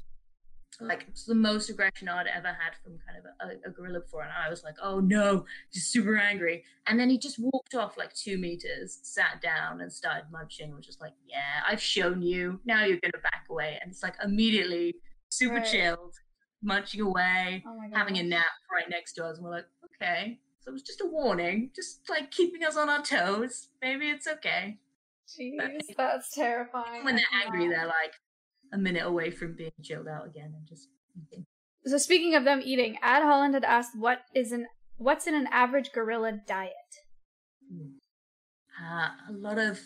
like it's the most aggression I'd ever had from kind of a, a gorilla before, and I was like, "Oh no!" Just super angry. And then he just walked off like two meters, sat down, and started munching. and Was just like, "Yeah, I've shown you. Now you're gonna back away." And it's like immediately super Right. chilled, munching away, Oh having a nap right next to us, and we're like, "Okay." So it was just a warning, just like keeping us on our toes. Maybe it's okay. Jeez, that's terrifying. When they're angry, they're like a minute away from being chilled out again and just eating. So speaking of them eating, Ad Holland had asked what is an what's in an average gorilla diet? uh, a lot of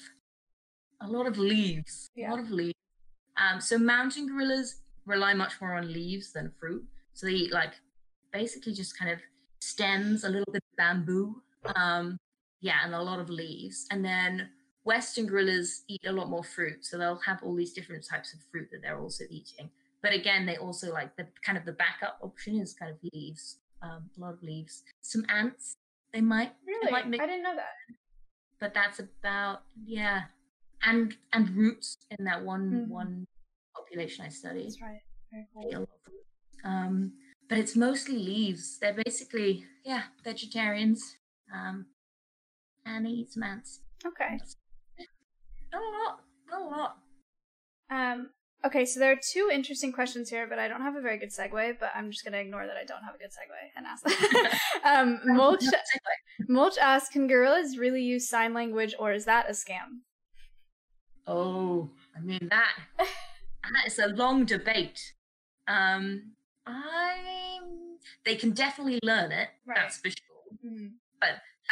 a lot of leaves Yeah. a lot of leaves um, so mountain gorillas rely much more on leaves than fruit so they eat like basically just kind of stems a little bit of bamboo um, yeah and a lot of leaves and then western gorillas eat a lot more fruit so they'll have all these different types of fruit that they're also eating but again they also like the kind of the backup option is kind of leaves um, a lot of leaves some ants they might Really? might mix I didn't know that. but that's about yeah and and roots in that one Mhm. one population i studied That's right. Very cool. lot of roots. um but it's mostly leaves they're basically yeah vegetarians um and they eat some ants Okay. Not a lot not a lot Um. Okay, so there are two interesting questions here, but I don't have a very good segue. But I'm just gonna ignore that I don't have a good segue and ask that. <laughs> um, Mulch Mulch asks, "Can gorillas really use sign language, or is that a scam?" oh i mean that that is a long debate um i they can definitely learn it Right. that's for sure Mhm.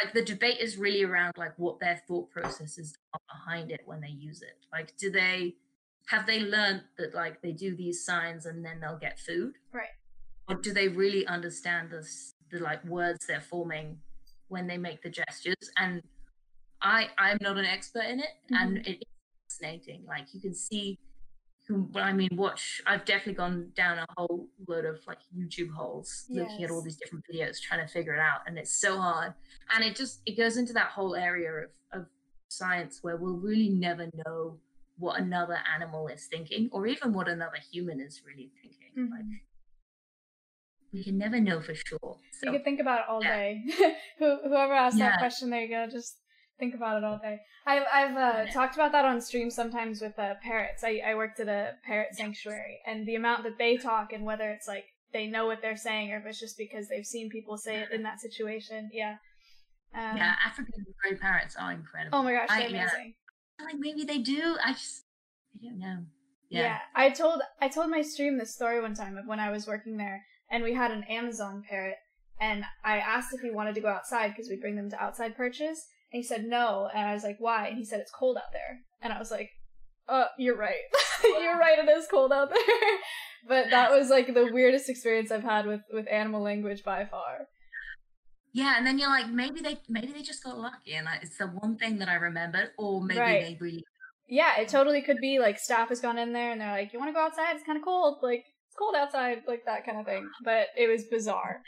Like the debate is really around like what their thought processes are behind it when they use it. Like do they have they learned that like they do these signs and then they'll get food? Right. or do they really understand the, the like words they're forming when they make the gestures? And i i'm not an expert in it and mm-hmm. it is fascinating. Like you can see who i mean watch i've definitely gone down a whole load of like youtube holes looking at all these different videos trying to figure it out and it's so hard and it just it goes into that whole area of, of science where we'll really never know what another animal is thinking or even what another human is really thinking like Mhm. we can never know for sure So, You could think about it all yeah. day. <laughs> Whoever asked that question, there you go. Just think about it all day. I've I've uh, Yeah. talked about that on stream sometimes with uh, parrots. I I worked at a parrot sanctuary, and the amount that they talk and whether it's like they know what they're saying or if it's just because they've seen people say it in that situation. Yeah. Um, yeah african gray parrots are incredible Oh my gosh, they're yeah. amazing. like maybe they do i just i don't know Yeah. yeah, I told I told my stream this story one time of when I was working there, and we had an Amazon parrot, and I asked if he wanted to go outside because we bring them to outside perches, and he said no, and I was like, why? And he said it's cold out there, and I was like, uh, you're right, <laughs> you're right, it is cold out there. <laughs> but that was like the weirdest experience I've had with with animal language by far. Yeah, and then you're like, maybe they maybe they just got lucky, and it's the one thing that I remembered, or maybe Right. they really. Yeah, it totally could be like staff has gone in there and they're like, you want to go outside? It's kind of cold, like it's cold outside, like that kind of thing. But it was bizarre.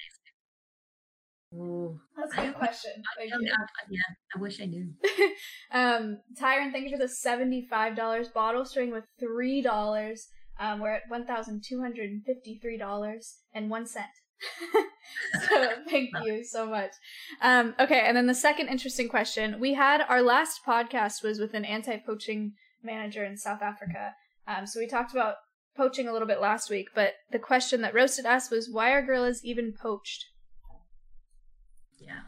Ooh, That's a good question. I Thank don't you. know, I- yeah, I wish I knew. <laughs> um, Tyron, thank you for the seventy-five dollars bottle string with three dollars. Um, we're at one thousand two hundred and fifty-three dollars and one cent. <laughs> so <laughs> thank you so much. Um, okay, and then the second interesting question we had our last podcast was with an anti-poaching manager in South Africa. Um, so we talked about poaching a little bit last week, but the question that roasted us was why are gorillas even poached? Yeah.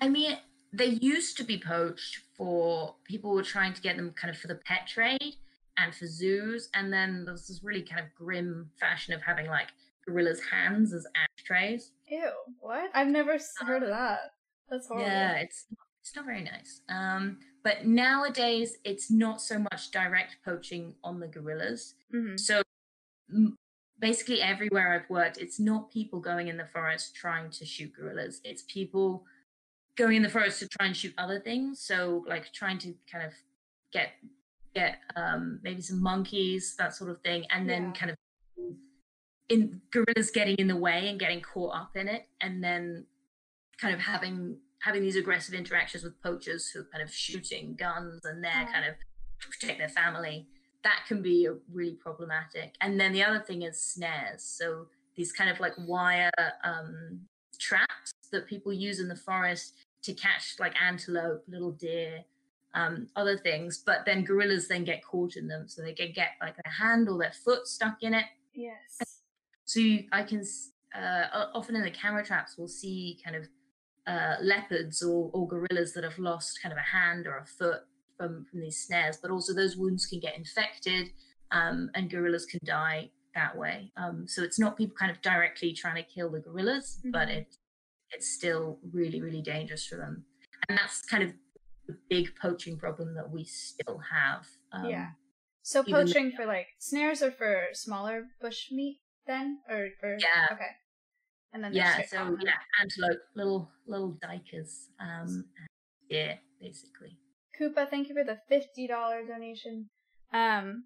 I mean, they used to be poached for people were trying to get them kind of for the pet trade. and for zoos. And then there's this really kind of grim fashion of having like gorillas' hands as ashtrays. Ew, what? I've never s- heard of that. That's horrible. Yeah, it's it's not very nice. Um, but nowadays it's not so much direct poaching on the gorillas. hmm So basically everywhere I've worked, it's not people going in the forest trying to shoot gorillas. It's people going in the forest to try and shoot other things. So like trying to kind of get get um, maybe some monkeys, that sort of thing, and then Yeah. kind of in gorillas getting in the way and getting caught up in it, and then kind of having having these aggressive interactions with poachers who are kind of shooting guns and they're Yeah. kind of protect their family that can be a really problematic. And then the other thing is snares. So these kind of like wire um, traps that people use in the forest to catch like antelope, little deer, um, other things. But then gorillas then get caught in them, so they can get like their hand or their foot stuck in it. Yes. So you, I can uh, often in the camera traps we'll see kind of uh, leopards or, or gorillas that have lost kind of a hand or a foot from from these snares, but also those wounds can get infected um, and gorillas can die that way. Um, so it's not people kind of directly trying to kill the gorillas, but Mhm. it it's still really really dangerous for them, and that's kind of the big poaching problem that we still have. Um, yeah. So even though- poaching for like snares are for smaller bush meat then, or or Yeah. okay. And then yeah so yeah antelope little little duikers um yeah basically Koopa, thank you for the fifty dollar donation. Um.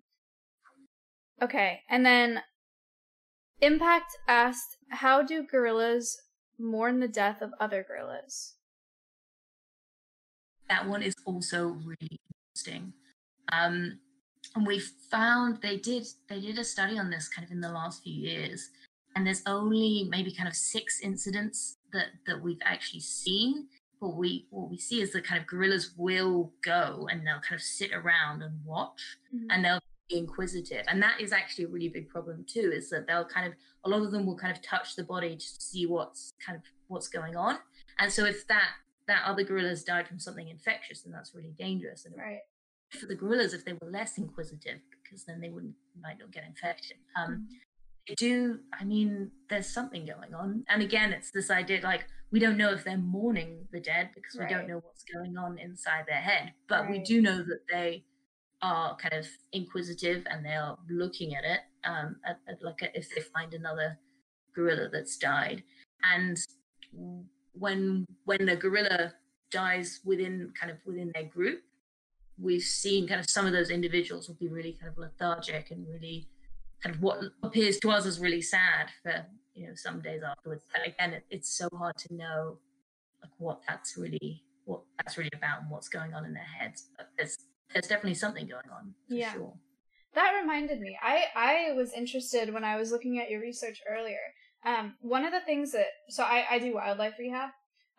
Okay, and then Impact asked, "How do gorillas mourn the death of other gorillas?" that one is also really interesting um and we found they did they did a study on this kind of in the last few years and there's only maybe kind of six incidents that that we've actually seen what we what we see is the kind of gorillas will go and they'll kind of sit around and watch Mhm. and they'll be inquisitive. And that is actually a really big problem too is that they'll kind of a lot of them will kind of touch the body to see what's kind of what's going on. And so if that that other gorillas died from something infectious then that's really dangerous. And Right. for the gorillas if they were less inquisitive because then they wouldn't might not get infected. Um they do i mean there's something going on. And again it's this idea like we don't know if they're mourning the dead because we don't know what's going on inside their head. But we do know that they are kind of inquisitive and they are looking at it um at, at like a, if they find another gorilla that's died. And when when the gorilla dies within kind of within their group we've seen kind of some of those individuals will be really kind of lethargic and really kind of what appears to us as really sad for you know some days afterwards but again it, it's so hard to know like what that's really what that's really about and what's going on in their heads but there's there's definitely something going on for Yeah. sure That reminded me. I I was interested when I was looking at your research earlier. Um, one of the things that so I I do wildlife rehab.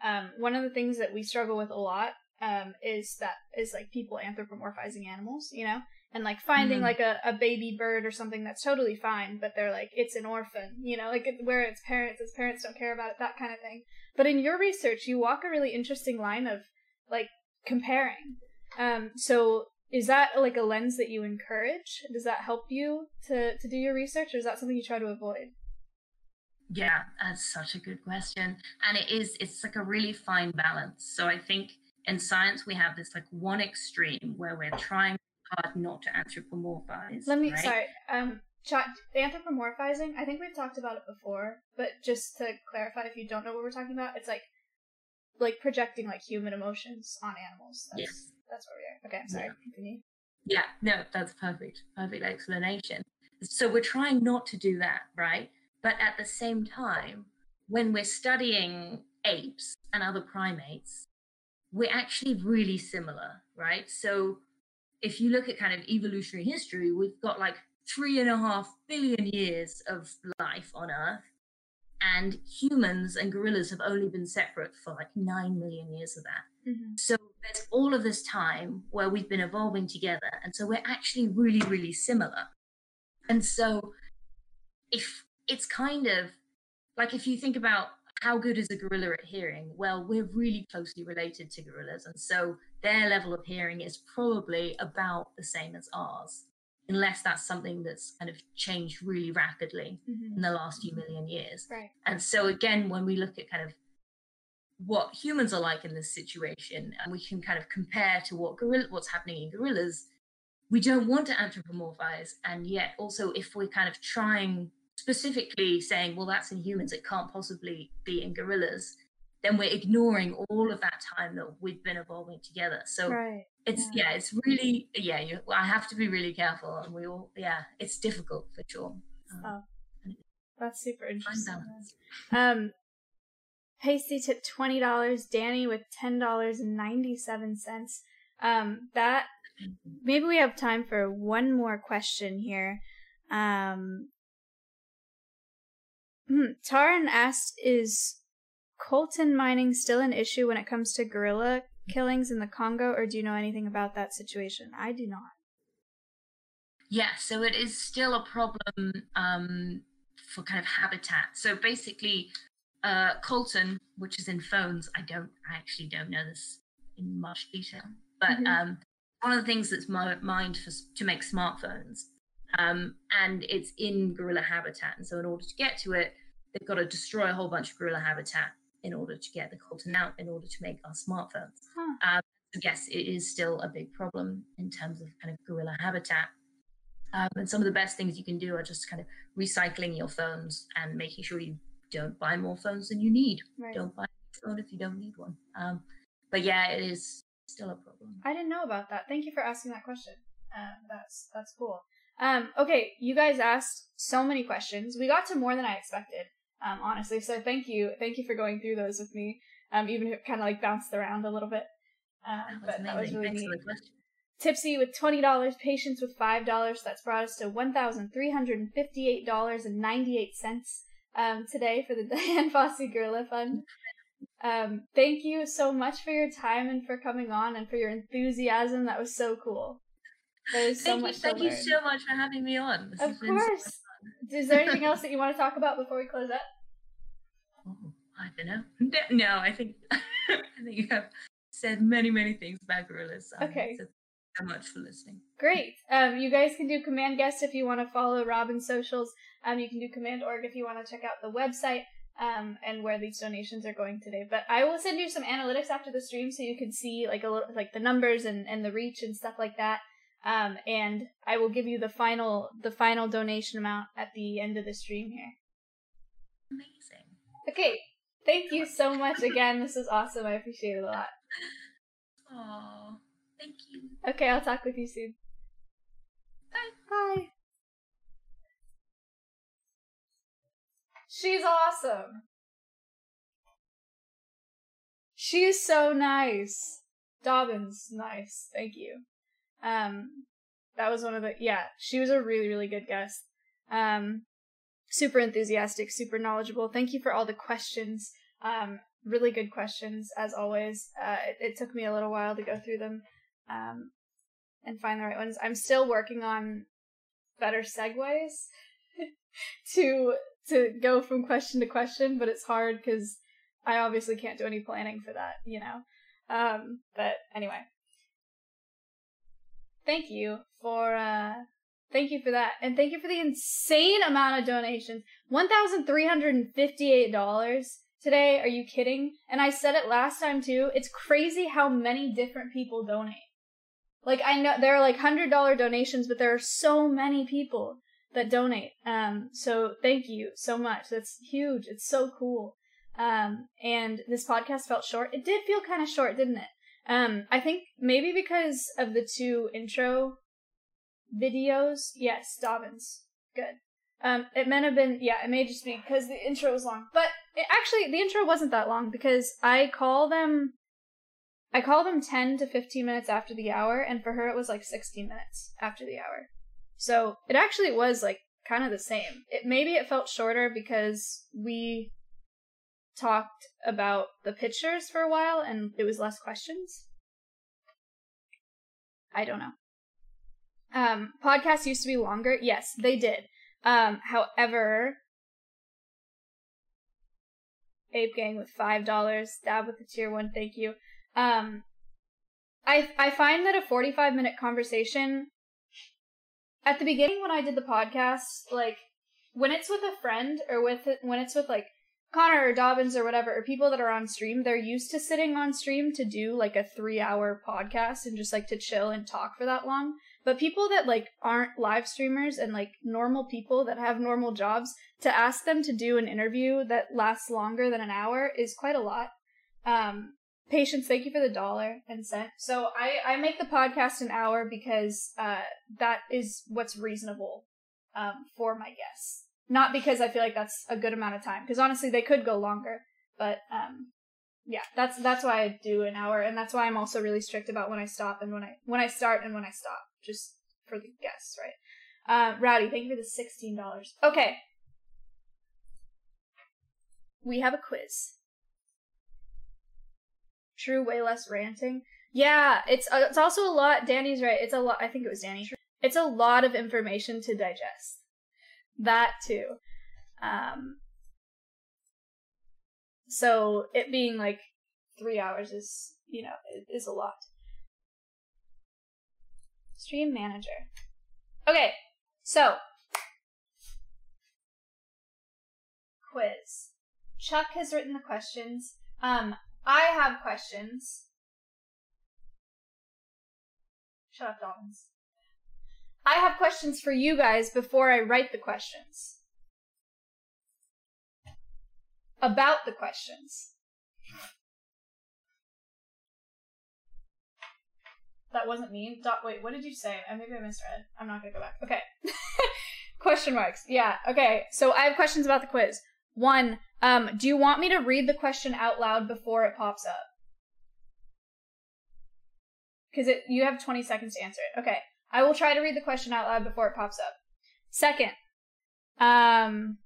Um, one of the things that we struggle with a lot um is that is like people anthropomorphizing animals, you know, and like finding Mhm. like a, a baby bird or something that's totally fine, but they're like it's an orphan, you know, like where its parents, its parents don't care about it, that kind of thing. But in your research, you walk a really interesting line of like comparing. Um, so is that like a lens that you encourage? Does that help you to to do your research, or is that something you try to avoid? Yeah, that's such a good question. And it is, it's like a really fine balance. So I think in science, we have this like one extreme where we're trying hard not to anthropomorphize. Let me right? sorry. Um, chat anthropomorphizing. I think we've talked about it before, but just to clarify, if you don't know what we're talking about, it's like like projecting like human emotions on animals. That's, Yes. that's where we are. Okay, I'm sorry. Yeah. Yeah, no, that's perfect. Perfect explanation. So we're trying not to do that, right? But at the same time, when we're studying apes and other primates, we're actually really similar, right? So if you look at kind of evolutionary history, we've got like three and a half billion years of life on Earth. And humans and gorillas have only been separate for like nine million years of that. Mm-hmm. So there's all of this time where we've been evolving together. And so we're actually really, really similar. And so if it's kind of like if you think about how good is a gorilla at hearing, well, we're really closely related to gorillas. And so their level of hearing is probably about the same as ours. unless that's something that's kind of changed really rapidly Mhm. in the last few million years. Right. And so again, when we look at kind of what humans are like in this situation, and we can kind of compare to what gorilla, what's happening in gorillas, we don't want to anthropomorphize, and yet also if we're kind of trying specifically saying, well, that's in humans, it can't possibly be in gorillas, then we're ignoring all of that time that we've been evolving together. So Right. it's yeah, it's really yeah. You, I have to be really careful, and we all yeah, it's difficult for sure. Um, That's super interesting. Um, Hasty tipped twenty dollars. Danny with ten dollars and ninety seven cents. Um, that maybe we have time for one more question here. Um, hmm, Taran asked, "Is coltan mining still an issue when it comes to gorilla killings in the Congo, or do you know anything about that situation?" I do not. Yeah, so it is still a problem um, for kind of habitat. So basically, uh, coltan, which is in phones, I don't, I actually don't know this in much detail, but Mhm. um, one of the things that's mi- mined for to make smartphones, um, and it's in gorilla habitat. And so, in order to get to it, they've got to destroy a whole bunch of gorilla habitat in order to get the coltan out, in order to make our smartphones. Huh. Um, so yes, it is still a big problem in terms of kind of gorilla habitat. Um, and some of the best things you can do are just kind of recycling your phones and making sure you don't buy more phones than you need. Right. Don't buy a phone if you don't need one. Um, but yeah, it is still a problem. I didn't know about that. Thank you for asking that question. Uh, that's that's cool. Um, okay, you guys asked so many questions. We got to more than I expected, um, honestly. So thank you, thank you for going through those with me. Um, even if it kind of like bounced around a little bit. Um, That but that was really Thanks neat. for the question. Tipsy with twenty dollars, Patience with five dollars. That's brought us to one thousand three hundred and fifty-eight dollars and ninety-eight cents um, today for the <laughs> Dian Fossey Gorilla Fund. Um, thank you so much for your time and for coming on and for your enthusiasm. That was so cool. There's so Thank you, thank to you so much for having me on. This Of has been so course. Is there anything <laughs> else that you want to talk about before we close up? Oh, I don't know. <laughs> No, I think <laughs> I think you have said many, many things about gorillas. Um, Okay. So thank you so much for listening. Great. Um, you guys can do command guest if you want to follow Robin's socials. Um, you can do command org if you want to check out the website um, and where these donations are going today. But I will send you some analytics after the stream so you can see like a little, like the numbers and, and the reach and stuff like that. Um, and I will give you the final the final donation amount at the end of the stream here. Amazing. Okay. Thank you so <laughs> much again. This is awesome. I appreciate it a lot. Oh, thank you. Okay, I'll talk with you soon. Bye. Bye. She's awesome. She's so nice. Dobbins, nice. Thank you. Um, that was one of the yeah. She was a really really good guest. Um, super enthusiastic, super knowledgeable. Thank you for all the questions. Um, really good questions as always. Uh, it, it took me a little while to go through them. Um, and find the right ones. I'm still working on better segues <laughs> to to go from question to question, but it's hard because I obviously can't do any planning for that, you know. Um, but anyway, thank you for uh, thank you for that, and thank you for the insane amount of donations. One thousand three hundred and fifty-eight dollars today. Are you kidding? And I said it last time too. It's crazy how many different people donate. Like I know there are like hundred dollar donations, but there are so many people that donate. Um, so thank you so much. That's huge. It's so cool. Um, and this podcast felt short. It did feel kind of short, didn't it? Um, I think maybe because of the two intro videos. Yes, Dobbins. Good. Um, it may have been, yeah, it may just be because the intro was long. But it, actually, the intro wasn't that long because I call them I call them 10 to 15 minutes after the hour, and for her it was like 16 minutes after the hour. So it actually was like kind of the same. It maybe it felt shorter because we talked about the pictures for a while and it was less questions. I don't know. Um, podcasts used to be longer. Yes, they did. Um, however, Ape Gang with five dollars. Dab with the tier one. Thank you. Um, I I find that a forty five minute conversation at the beginning when I did the podcast, like when it's with a friend or with when it's with like Connor or Dobbins or whatever, or people that are on stream, they're used to sitting on stream to do like a three hour podcast and just like to chill and talk for that long. But people that like aren't live streamers and like normal people that have normal jobs, to ask them to do an interview that lasts longer than an hour is quite a lot. Um, patience, thank you for the dollar and cent. So I, I make the podcast an hour because uh, that is what's reasonable um, for my guests. Not because I feel like that's a good amount of time, because honestly they could go longer. But um, yeah, that's that's why I do an hour, and that's why I'm also really strict about when I stop and when I when I start and when I stop, just for the guests, right? Uh, Rowdy, thank you for the sixteen dollars. Okay, we have a quiz. True, way less ranting. Yeah, it's uh, it's also a lot. Danny's right. It's a lot. I think it was Danny. It's a lot of information to digest. That too. Um, so it being like three hours is, you know, is a lot. Stream manager. Okay, so quiz. Chuck has written the questions. Um, I have questions. Shut up, Dobbins. I have questions for you guys before I write the questions. About the questions. That wasn't me. Dot, wait, what did you say? Uh, maybe I misread. I'm not gonna go back. Okay. <laughs> Question marks. Yeah. Okay. So I have questions about the quiz. One, um, do you want me to read the question out loud before it pops up? Because it you have 20 seconds to answer it. Okay. I will try to read the question out loud before it pops up. Second, um,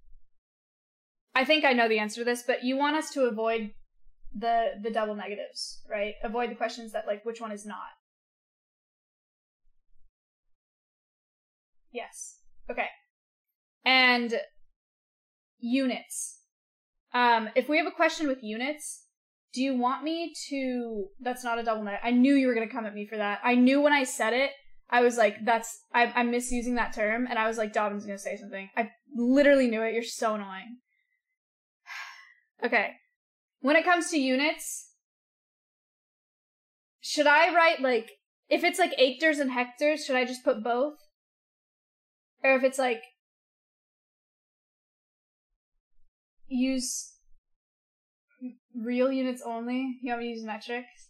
I think I know the answer to this, but you want us to avoid the the double negatives, right? Avoid the questions that like which one is not. Yes. Okay. And units. Um, if we have a question with units, do you want me to? That's not a double negative. I knew you were gonna come at me for that. I knew when I said it I was like, that's, I, I'm misusing that term. And I was like, Dobbin's gonna say something. I literally knew it. You're so annoying. <sighs> okay. When it comes to units, should I write like, if it's like acres and hectares, should I just put both? Or if it's like, use real units only, you want me to use metrics?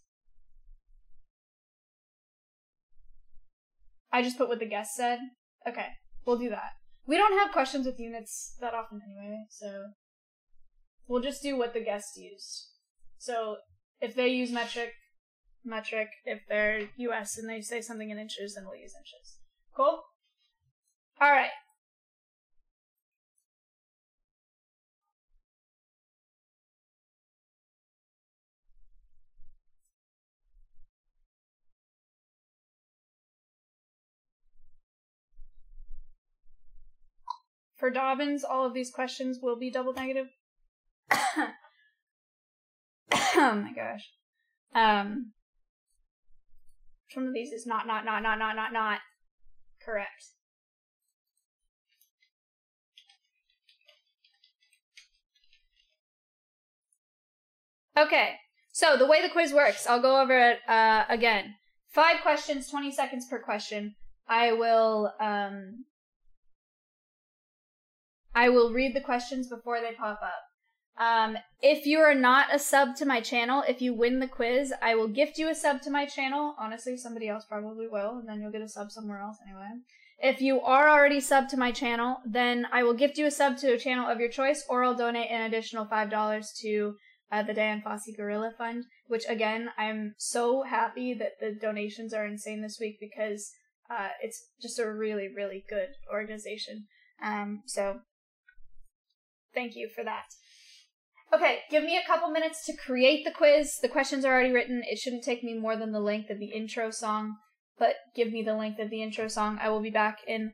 I just put what the guest said. Okay, we'll do that. We don't have questions with units that often anyway, so we'll just do what the guest used. So if they use metric, metric. If they're US and they say something in inches, then we'll use inches. Cool? Alright. For Dobbins, all of these questions will be double negative. <coughs> oh my gosh. Um, which one of these is not, not, not, not, not, not, not correct? Okay, so the way the quiz works, I'll go over it uh, again. Five questions, 20 seconds per question. I will um, I will read the questions before they pop up. Um, if you are not a sub to my channel, if you win the quiz, I will gift you a sub to my channel. Honestly, somebody else probably will, and then you'll get a sub somewhere else anyway. If you are already sub to my channel, then I will gift you a sub to a channel of your choice, or I'll donate an additional $5 to uh, the Dian Fossey Gorilla Fund, which again, I'm so happy that the donations are insane this week because uh, it's just a really, really good organization. Um, so Thank you for that. Okay, give me a couple minutes to create the quiz. The questions are already written. It shouldn't take me more than the length of the intro song, but give me the length of the intro song. I will be back in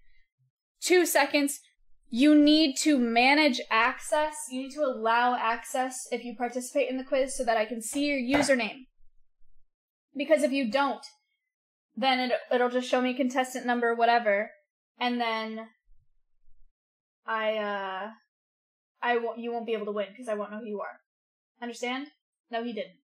two seconds. You need to manage access. You need to allow access if you participate in the quiz so that I can see your username. Because if you don't, then it, it'll just show me contestant number, whatever, and then I uh I won't you won't be able to win because I won't know who you are. Understand? No, he didn't.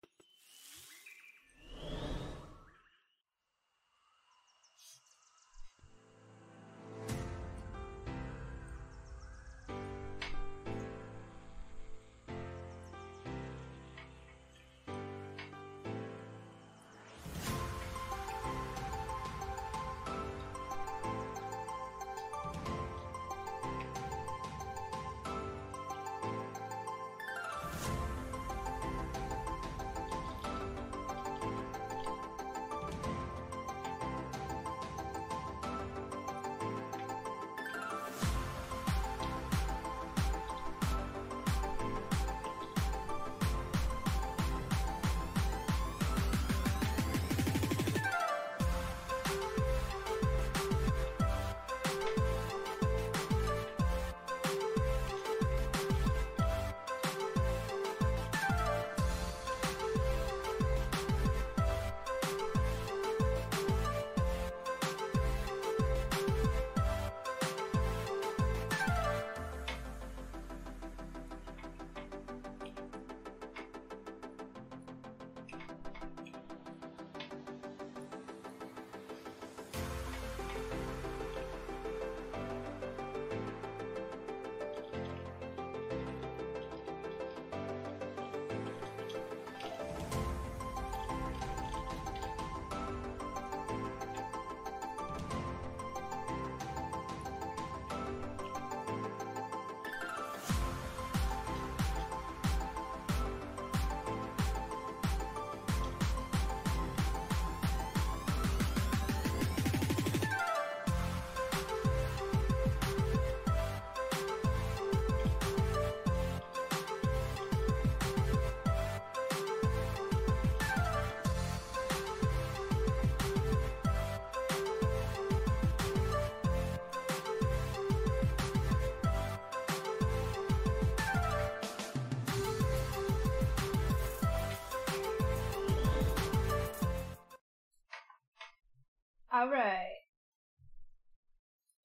All right.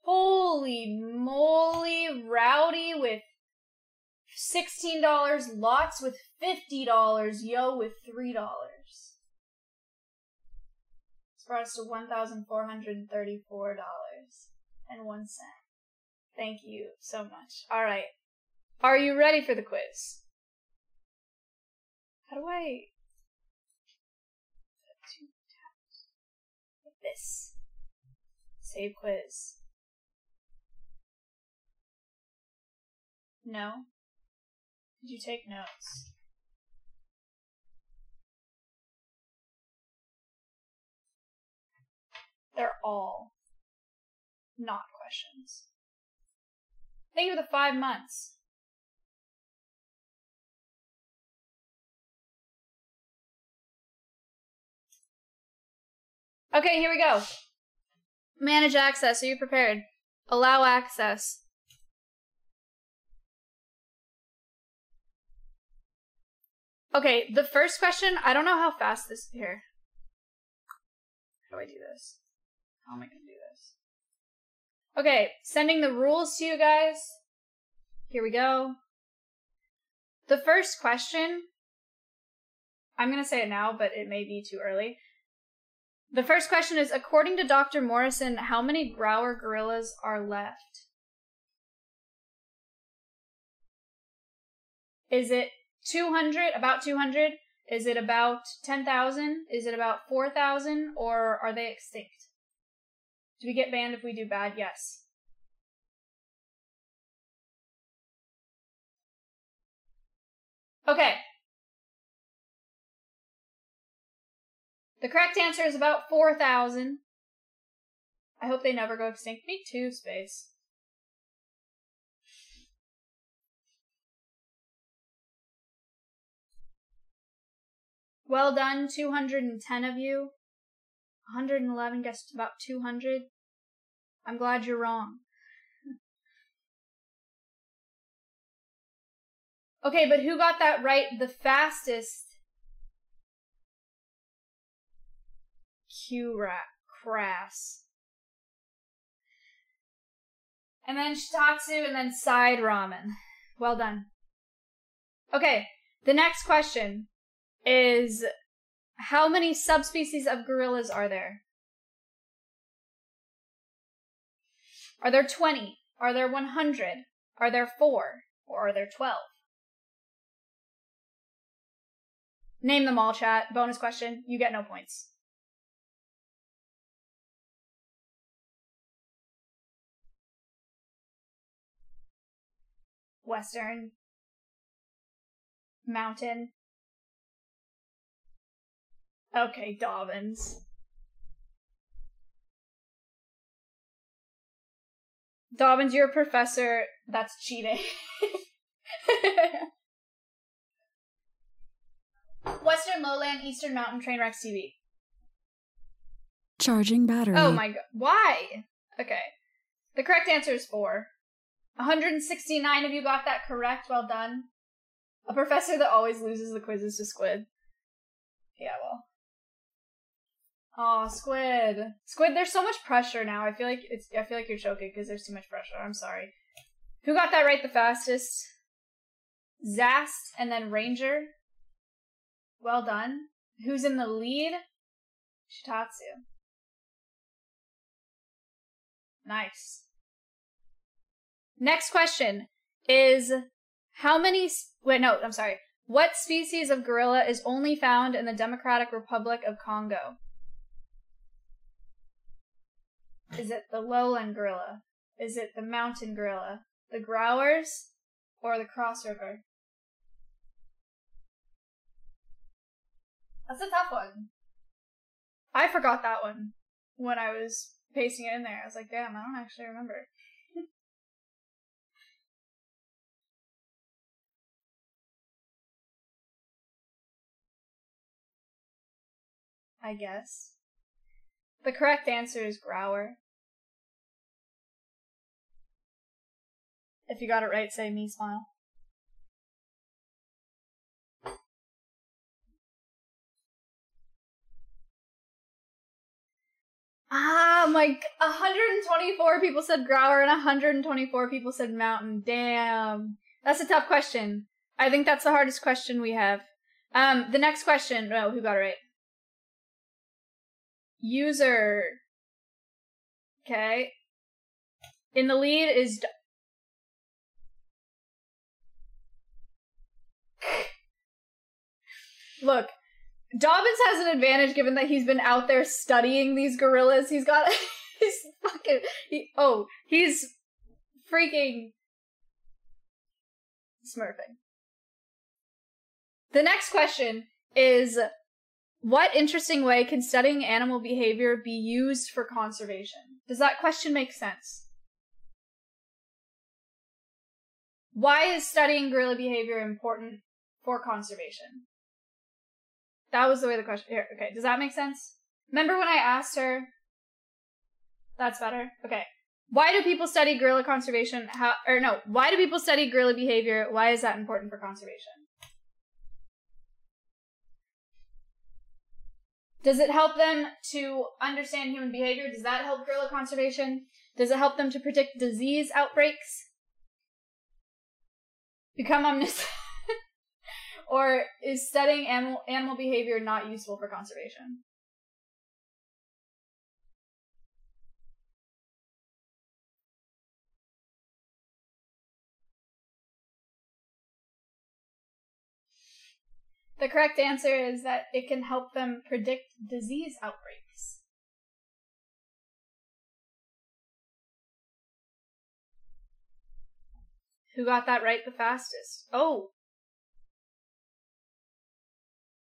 Holy moly, Rowdy with $16, Lots with $50, Yo with $3. This brought us to $1,434 and one cent. Thank you so much. All right. Are you ready for the quiz? How do I Save quiz. No? Did you take notes? They're all not questions. Think of the five months. Okay, here we go. Manage access. Are you prepared? Allow access. Okay, the first question, I don't know how fast this here. How do I do this? How am I gonna do this? Okay, sending the rules to you guys. Here we go. The first question, I'm gonna say it now, but it may be too early. The first question is According to Dr. Morrison, how many Grauer gorillas are left? Is it 200, about 200? Is it about 10,000? Is it about 4,000? Or are they extinct? Do we get banned if we do bad? Yes. Okay, The correct answer is about 4,000. I hope they never go extinct. Me too, Space. Well done, 210 of you. 111 guessed about 200. I'm glad you're wrong. Okay, but who got that right the fastest crass. and then shitatsu, and then side ramen. Well done. Okay, the next question is how many subspecies of gorillas are there? Are there 20? Are there 100? Are there 4? Or are there 12? Name them all, chat. Bonus question. You get no points. Western. Mountain. Okay, Dobbins. Dobbins, you're a professor. That's cheating. <laughs> Western Lowland, Eastern Mountain, Train Trainwreck TV. Charging battery. Oh my god. Why? Okay. The correct answer is four. 169 of you got that correct. Well done. A professor that always loses the quizzes to Squid. Yeah, well. Oh, Squid. Squid, there's so much pressure now. I feel like it's I feel like you're choking because there's too much pressure. I'm sorry. Who got that right the fastest? Zast and then Ranger. Well done. Who's in the lead? Shitatsu. Nice. Next question is how many wait no, I'm sorry. What species of gorilla is only found in the Democratic Republic of Congo? Is it the lowland gorilla? Is it the mountain gorilla? The Grauers? Or the cross river? That's a tough one. I forgot that one when I was pasting it in there. I was like, damn, I don't actually remember. I guess. The correct answer is Grauer. If you got it right, say me smile. Ah, like 124 people said Grauer and 124 people said Mountain. Damn. That's a tough question. I think that's the hardest question we have. Um, the next question. Oh, who got it right? User. Okay. In the lead is. D- Look, Dobbins has an advantage given that he's been out there studying these gorillas. He's got. <laughs> he's fucking. He, oh, he's freaking. Smurfing. The next question is what interesting way can studying animal behavior be used for conservation? Does that question make sense? Why is studying gorilla behavior important for conservation? That was the way the question. Here, okay. Does that make sense? Remember when I asked her? That's better. Okay. Why do people study gorilla conservation? How or no? Why do people study gorilla behavior? Why is that important for conservation? Does it help them to understand human behavior? Does that help gorilla conservation? Does it help them to predict disease outbreaks? Become omniscient? <laughs> or is studying animal, animal behavior not useful for conservation? The correct answer is that it can help them predict disease outbreaks. Who got that right the fastest? Oh.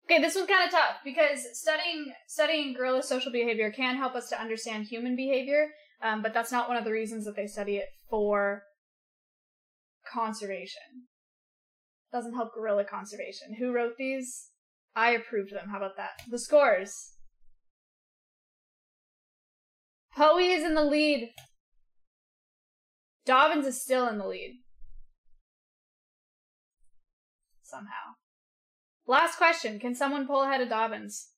Okay, this one's kind of tough because studying studying gorilla social behavior can help us to understand human behavior, um, but that's not one of the reasons that they study it for conservation doesn't help gorilla conservation. Who wrote these? I approved them. How about that? The scores. Hoey is in the lead. Dobbins is still in the lead. Somehow. Last question. Can someone pull ahead of Dobbins?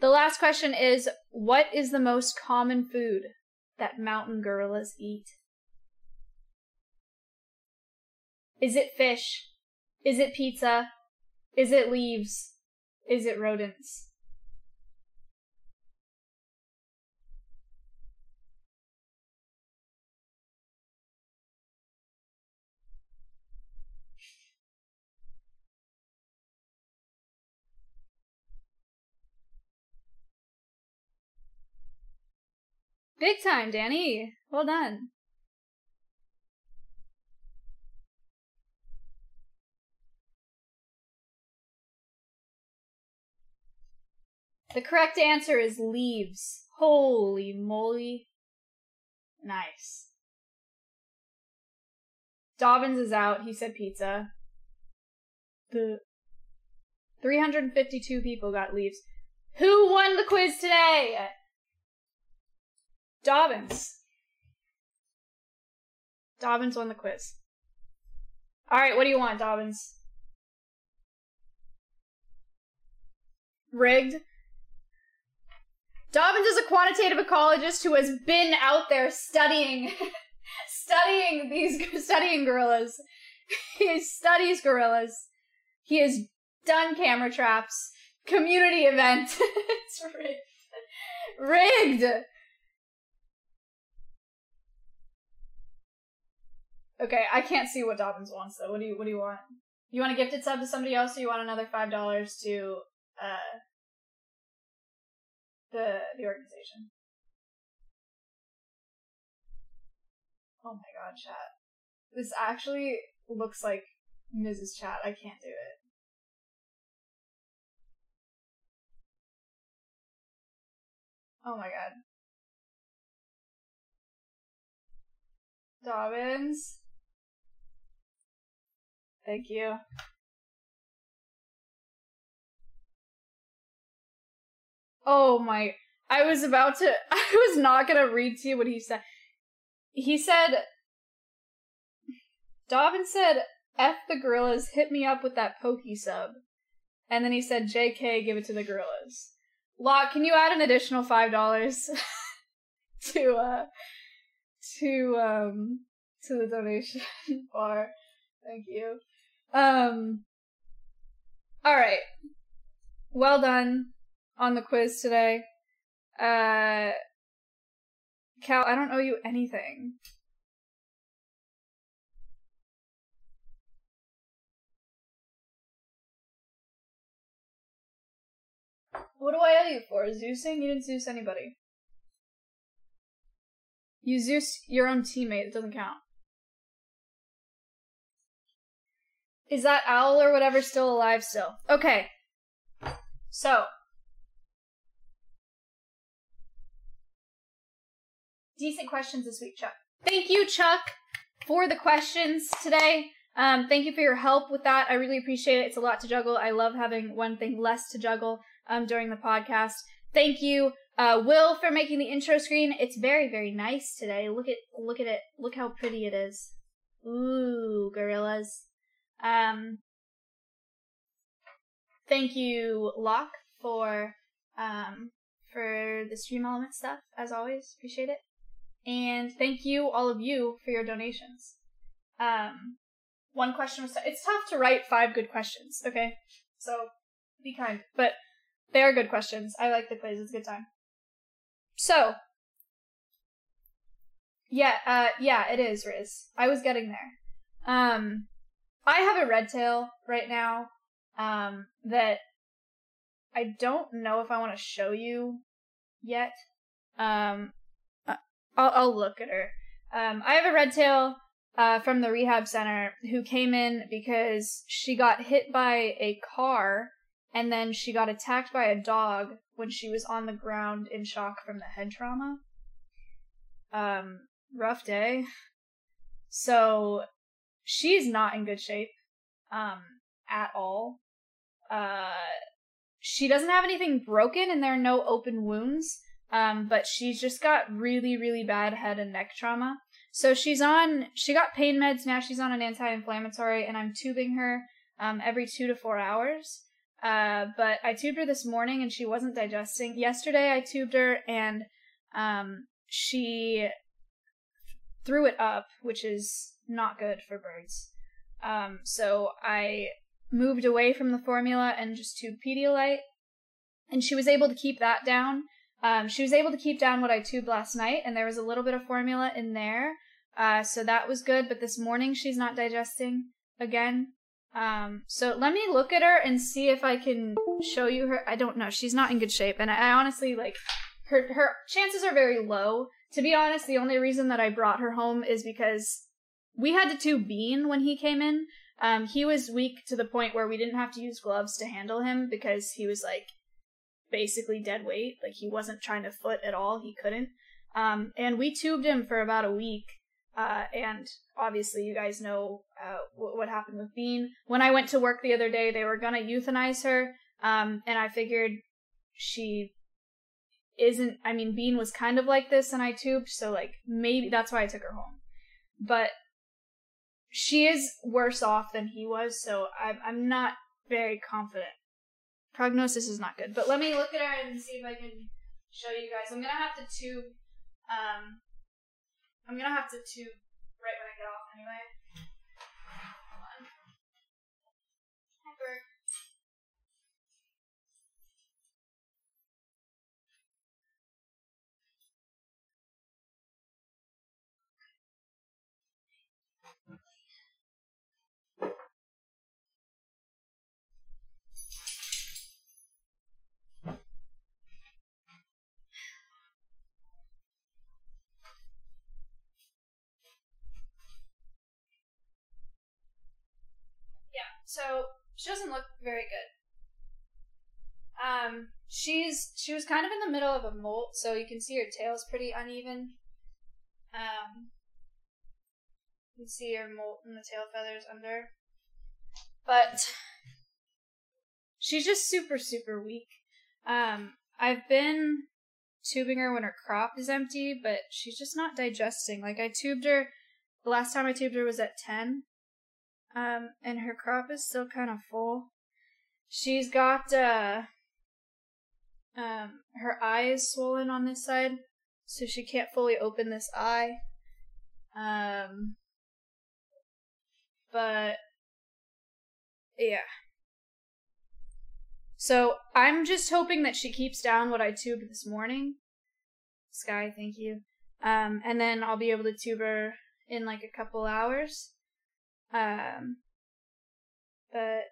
The last question is What is the most common food that mountain gorillas eat? Is it fish? Is it pizza? Is it leaves? Is it rodents? Big time, Danny. Well done. The correct answer is leaves. Holy moly. Nice. Dobbins is out. He said pizza. The 352 people got leaves. Who won the quiz today? Dobbins. Dobbins won the quiz. All right, what do you want, Dobbins? Rigged. Dobbins is a quantitative ecologist who has been out there studying <laughs> studying these <laughs> studying gorillas. <laughs> He studies gorillas. He has done camera traps. Community event. it's rigged. Rigged. Okay, I can't see what Dobbins wants though. What do you What do you want? You want a gifted sub to somebody else, or you want another five dollars to uh the the organization? Oh my god, chat. This actually looks like Mrs. Chat. I can't do it. Oh my god. Dobbins. Thank you. Oh my. I was about to. <laughs> I was not gonna read to you what he said. He said. Dobbin said, F the gorillas, hit me up with that pokey sub. And then he said, JK, give it to the gorillas. Locke, can you add an additional $5 <laughs> to, uh, to, um, to the donation <laughs> bar? Thank you. Um, all right. Well done on the quiz today. Uh, Cal, I don't owe you anything. What do I owe you for? Zeusing? You didn't Zeus anybody. You Zeus your own teammate. It doesn't count. Is that owl or whatever still alive still? Okay. So. Decent questions this week, Chuck. Thank you, Chuck, for the questions today. Um, thank you for your help with that. I really appreciate it. It's a lot to juggle. I love having one thing less to juggle um, during the podcast. Thank you, uh, Will, for making the intro screen. It's very, very nice today. Look at look at it. Look how pretty it is. Ooh, gorillas. Um, thank you, Locke, for um, for the stream element stuff. As always, appreciate it. And thank you, all of you, for your donations. Um, one question was it's tough to write five good questions. Okay, so be kind, but they are good questions. I like the quiz; it's a good time. So, yeah, uh, yeah, it is Riz. I was getting there. Um, I have a red tail right now um, that I don't know if I want to show you yet. Um, I'll, I'll look at her. Um, I have a red tail uh, from the rehab center who came in because she got hit by a car and then she got attacked by a dog when she was on the ground in shock from the head trauma. Um, rough day. So she's not in good shape um at all uh she doesn't have anything broken and there are no open wounds um but she's just got really really bad head and neck trauma so she's on she got pain meds now she's on an anti-inflammatory and i'm tubing her um every two to four hours uh but i tubed her this morning and she wasn't digesting yesterday i tubed her and um she threw it up which is not good for birds. Um, so I moved away from the formula and just tubed Pedialyte, and she was able to keep that down. Um, she was able to keep down what I tubed last night, and there was a little bit of formula in there, uh, so that was good. But this morning she's not digesting again. Um, so let me look at her and see if I can show you her. I don't know. She's not in good shape, and I, I honestly like her. Her chances are very low. To be honest, the only reason that I brought her home is because we had to tube Bean when he came in. Um, he was weak to the point where we didn't have to use gloves to handle him because he was like basically dead weight. Like he wasn't trying to foot at all. He couldn't. Um, and we tubed him for about a week. Uh, and obviously, you guys know uh, w- what happened with Bean. When I went to work the other day, they were gonna euthanize her, um, and I figured she isn't. I mean, Bean was kind of like this, and I tubed, so like maybe that's why I took her home. But she is worse off than he was, so I'm I'm not very confident. Prognosis is not good, but let me look at her and see if I can show you guys. I'm gonna have to tube. Um, I'm gonna have to tube right when I get off anyway. Doesn't look very good. Um, she's she was kind of in the middle of a molt, so you can see her tail's pretty uneven. Um, you can see her molt and the tail feathers under, but she's just super super weak. Um, I've been tubing her when her crop is empty, but she's just not digesting. Like I tubed her the last time I tubed her was at ten, um, and her crop is still kind of full. She's got uh, um, her eye is swollen on this side, so she can't fully open this eye. Um, but yeah. So I'm just hoping that she keeps down what I tubed this morning. Sky, thank you. Um, and then I'll be able to tube her in like a couple hours. Um, but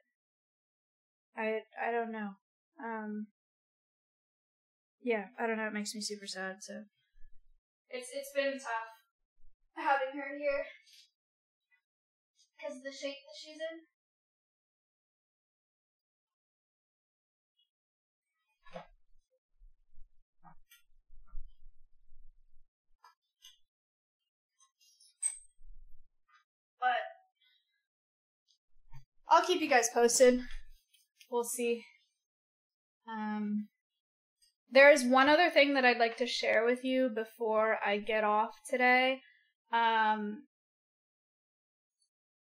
I I don't know. Um, yeah, I don't know. It makes me super sad. So it's it's been tough having her here because of the shape that she's in. I'll keep you guys posted. We'll see. Um, there is one other thing that I'd like to share with you before I get off today. Um,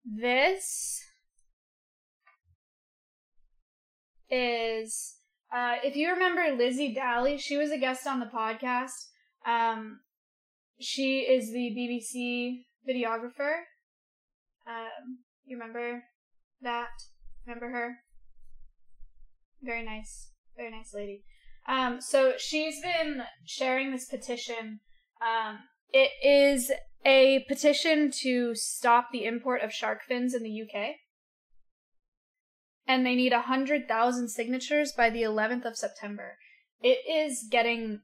this is, uh, if you remember Lizzie Daly, she was a guest on the podcast. Um, she is the BBC videographer. Um, you remember that? Remember her? Very nice. Very nice lady. Um, so she's been sharing this petition. Um, it is a petition to stop the import of shark fins in the UK. And they need 100,000 signatures by the 11th of September. It is getting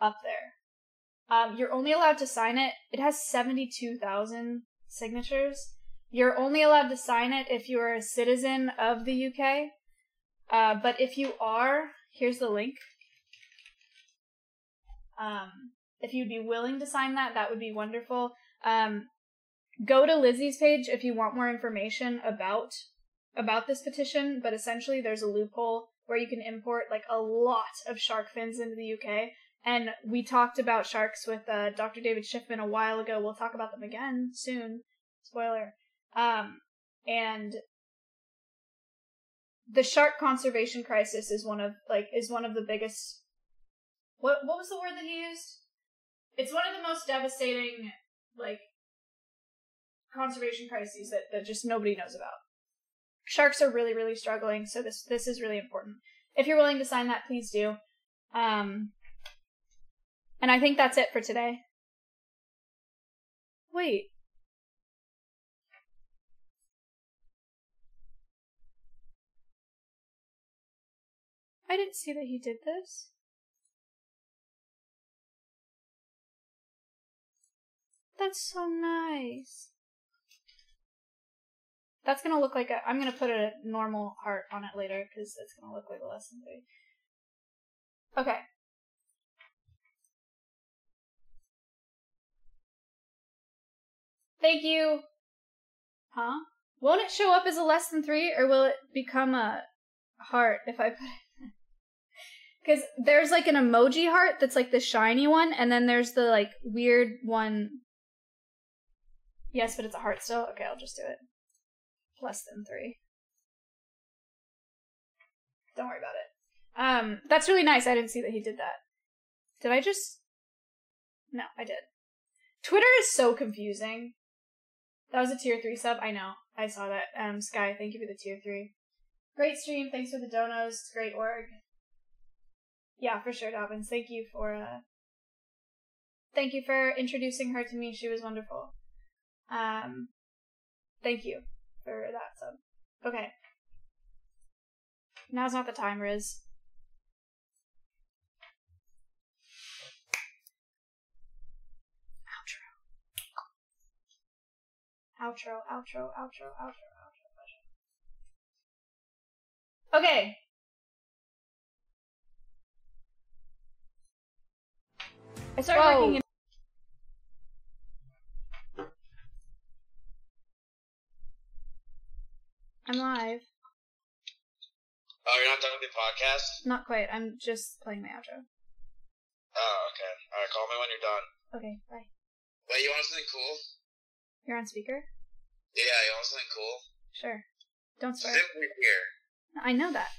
up there. Um, you're only allowed to sign it. It has 72,000 signatures. You're only allowed to sign it if you are a citizen of the UK. Uh, but if you are, here's the link. Um, if you'd be willing to sign that, that would be wonderful. Um, go to Lizzie's page if you want more information about about this petition. But essentially, there's a loophole where you can import like a lot of shark fins into the UK. And we talked about sharks with uh, Dr. David Shiffman a while ago. We'll talk about them again soon. Spoiler. Um, and the shark conservation crisis is one of like is one of the biggest. What what was the word that he used? It's one of the most devastating like conservation crises that, that just nobody knows about. Sharks are really, really struggling, so this this is really important. If you're willing to sign that, please do. Um, and I think that's it for today. Wait. I didn't see that he did this. That's so nice. That's gonna look like a. I'm gonna put a normal heart on it later because it's gonna look like a lesson three. Okay. Thank you. Huh? Won't it show up as a less than three, or will it become a heart if I put it? Because there's like an emoji heart that's like the shiny one, and then there's the like weird one. Yes, but it's a heart still. Okay, I'll just do it. Less than three. Don't worry about it. Um, that's really nice. I didn't see that he did that. Did I just? No, I did. Twitter is so confusing. That was a tier three sub. I know. I saw that. Um, Sky, thank you for the tier three. Great stream. Thanks for the donos. Great org. Yeah, for sure, Dobbins. Thank you for uh thank you for introducing her to me. She was wonderful. Um thank you for that sub. Okay. Now's not the time, Riz. Outro, outro, outro, outro, outro, outro. Okay. I started Whoa. working in. I'm live. Oh, you're not done with the podcast? Not quite. I'm just playing my outro. Oh, okay. Alright, call me when you're done. Okay, bye. Wait, you want something cool? You're on speaker? Yeah, you want something cool? Sure. Don't start. Simply here. I know that.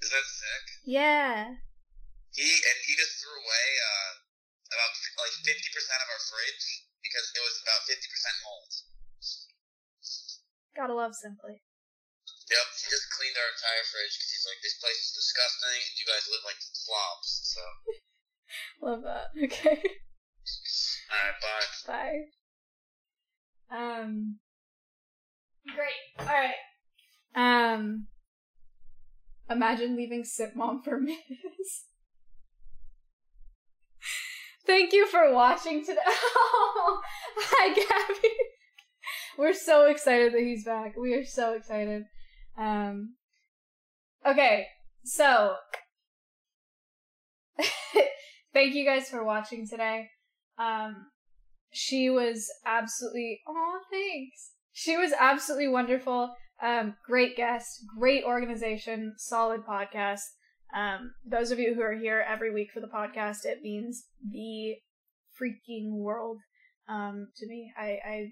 Is that sick? Yeah. He and he just threw away uh about like fifty percent of our fridge because it was about fifty percent mold. Gotta love Simply. Yep, he just cleaned our entire fridge because he's like, this place is disgusting and you guys live like slobs. So, <laughs> Love that. <laughs> Okay. alright, bye. Bye. Um. Great. All right. Um. Imagine leaving Sip Mom for <laughs> Miz. Thank you for watching today. <laughs> hi, Gabby. We're so excited that he's back. We are so excited. Um. Okay, so <laughs> thank you guys for watching today. Um, she was absolutely oh thanks she was absolutely wonderful um great guest great organization solid podcast um those of you who are here every week for the podcast it means the freaking world um to me. I i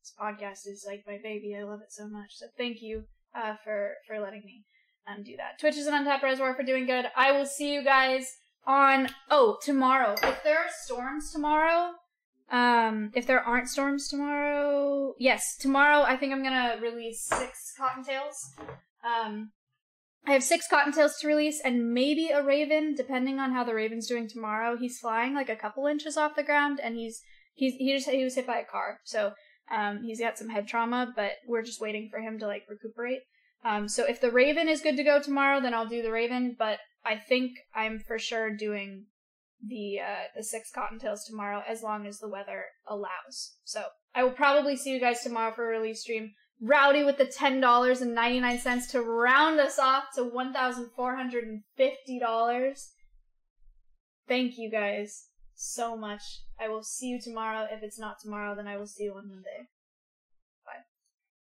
this podcast is like my baby. I love it so much. So thank you uh for for letting me um do that. Twitch is an untapped reservoir for doing good. I will see you guys on oh tomorrow. If there are storms tomorrow um if there aren't storms tomorrow yes tomorrow i think i'm gonna release six cottontails. Um i have six cottontails to release and maybe a raven depending on how the raven's doing tomorrow he's flying like a couple inches off the ground and he's he's he just he was hit by a car so um he's got some head trauma but we're just waiting for him to like recuperate um so if the raven is good to go tomorrow then i'll do the raven but I think I'm for sure doing the uh, the six cottontails tomorrow as long as the weather allows. So I will probably see you guys tomorrow for a release stream. Rowdy with the ten dollars and ninety nine cents to round us off to one thousand four hundred and fifty dollars. Thank you guys so much. I will see you tomorrow. If it's not tomorrow, then I will see you on Monday.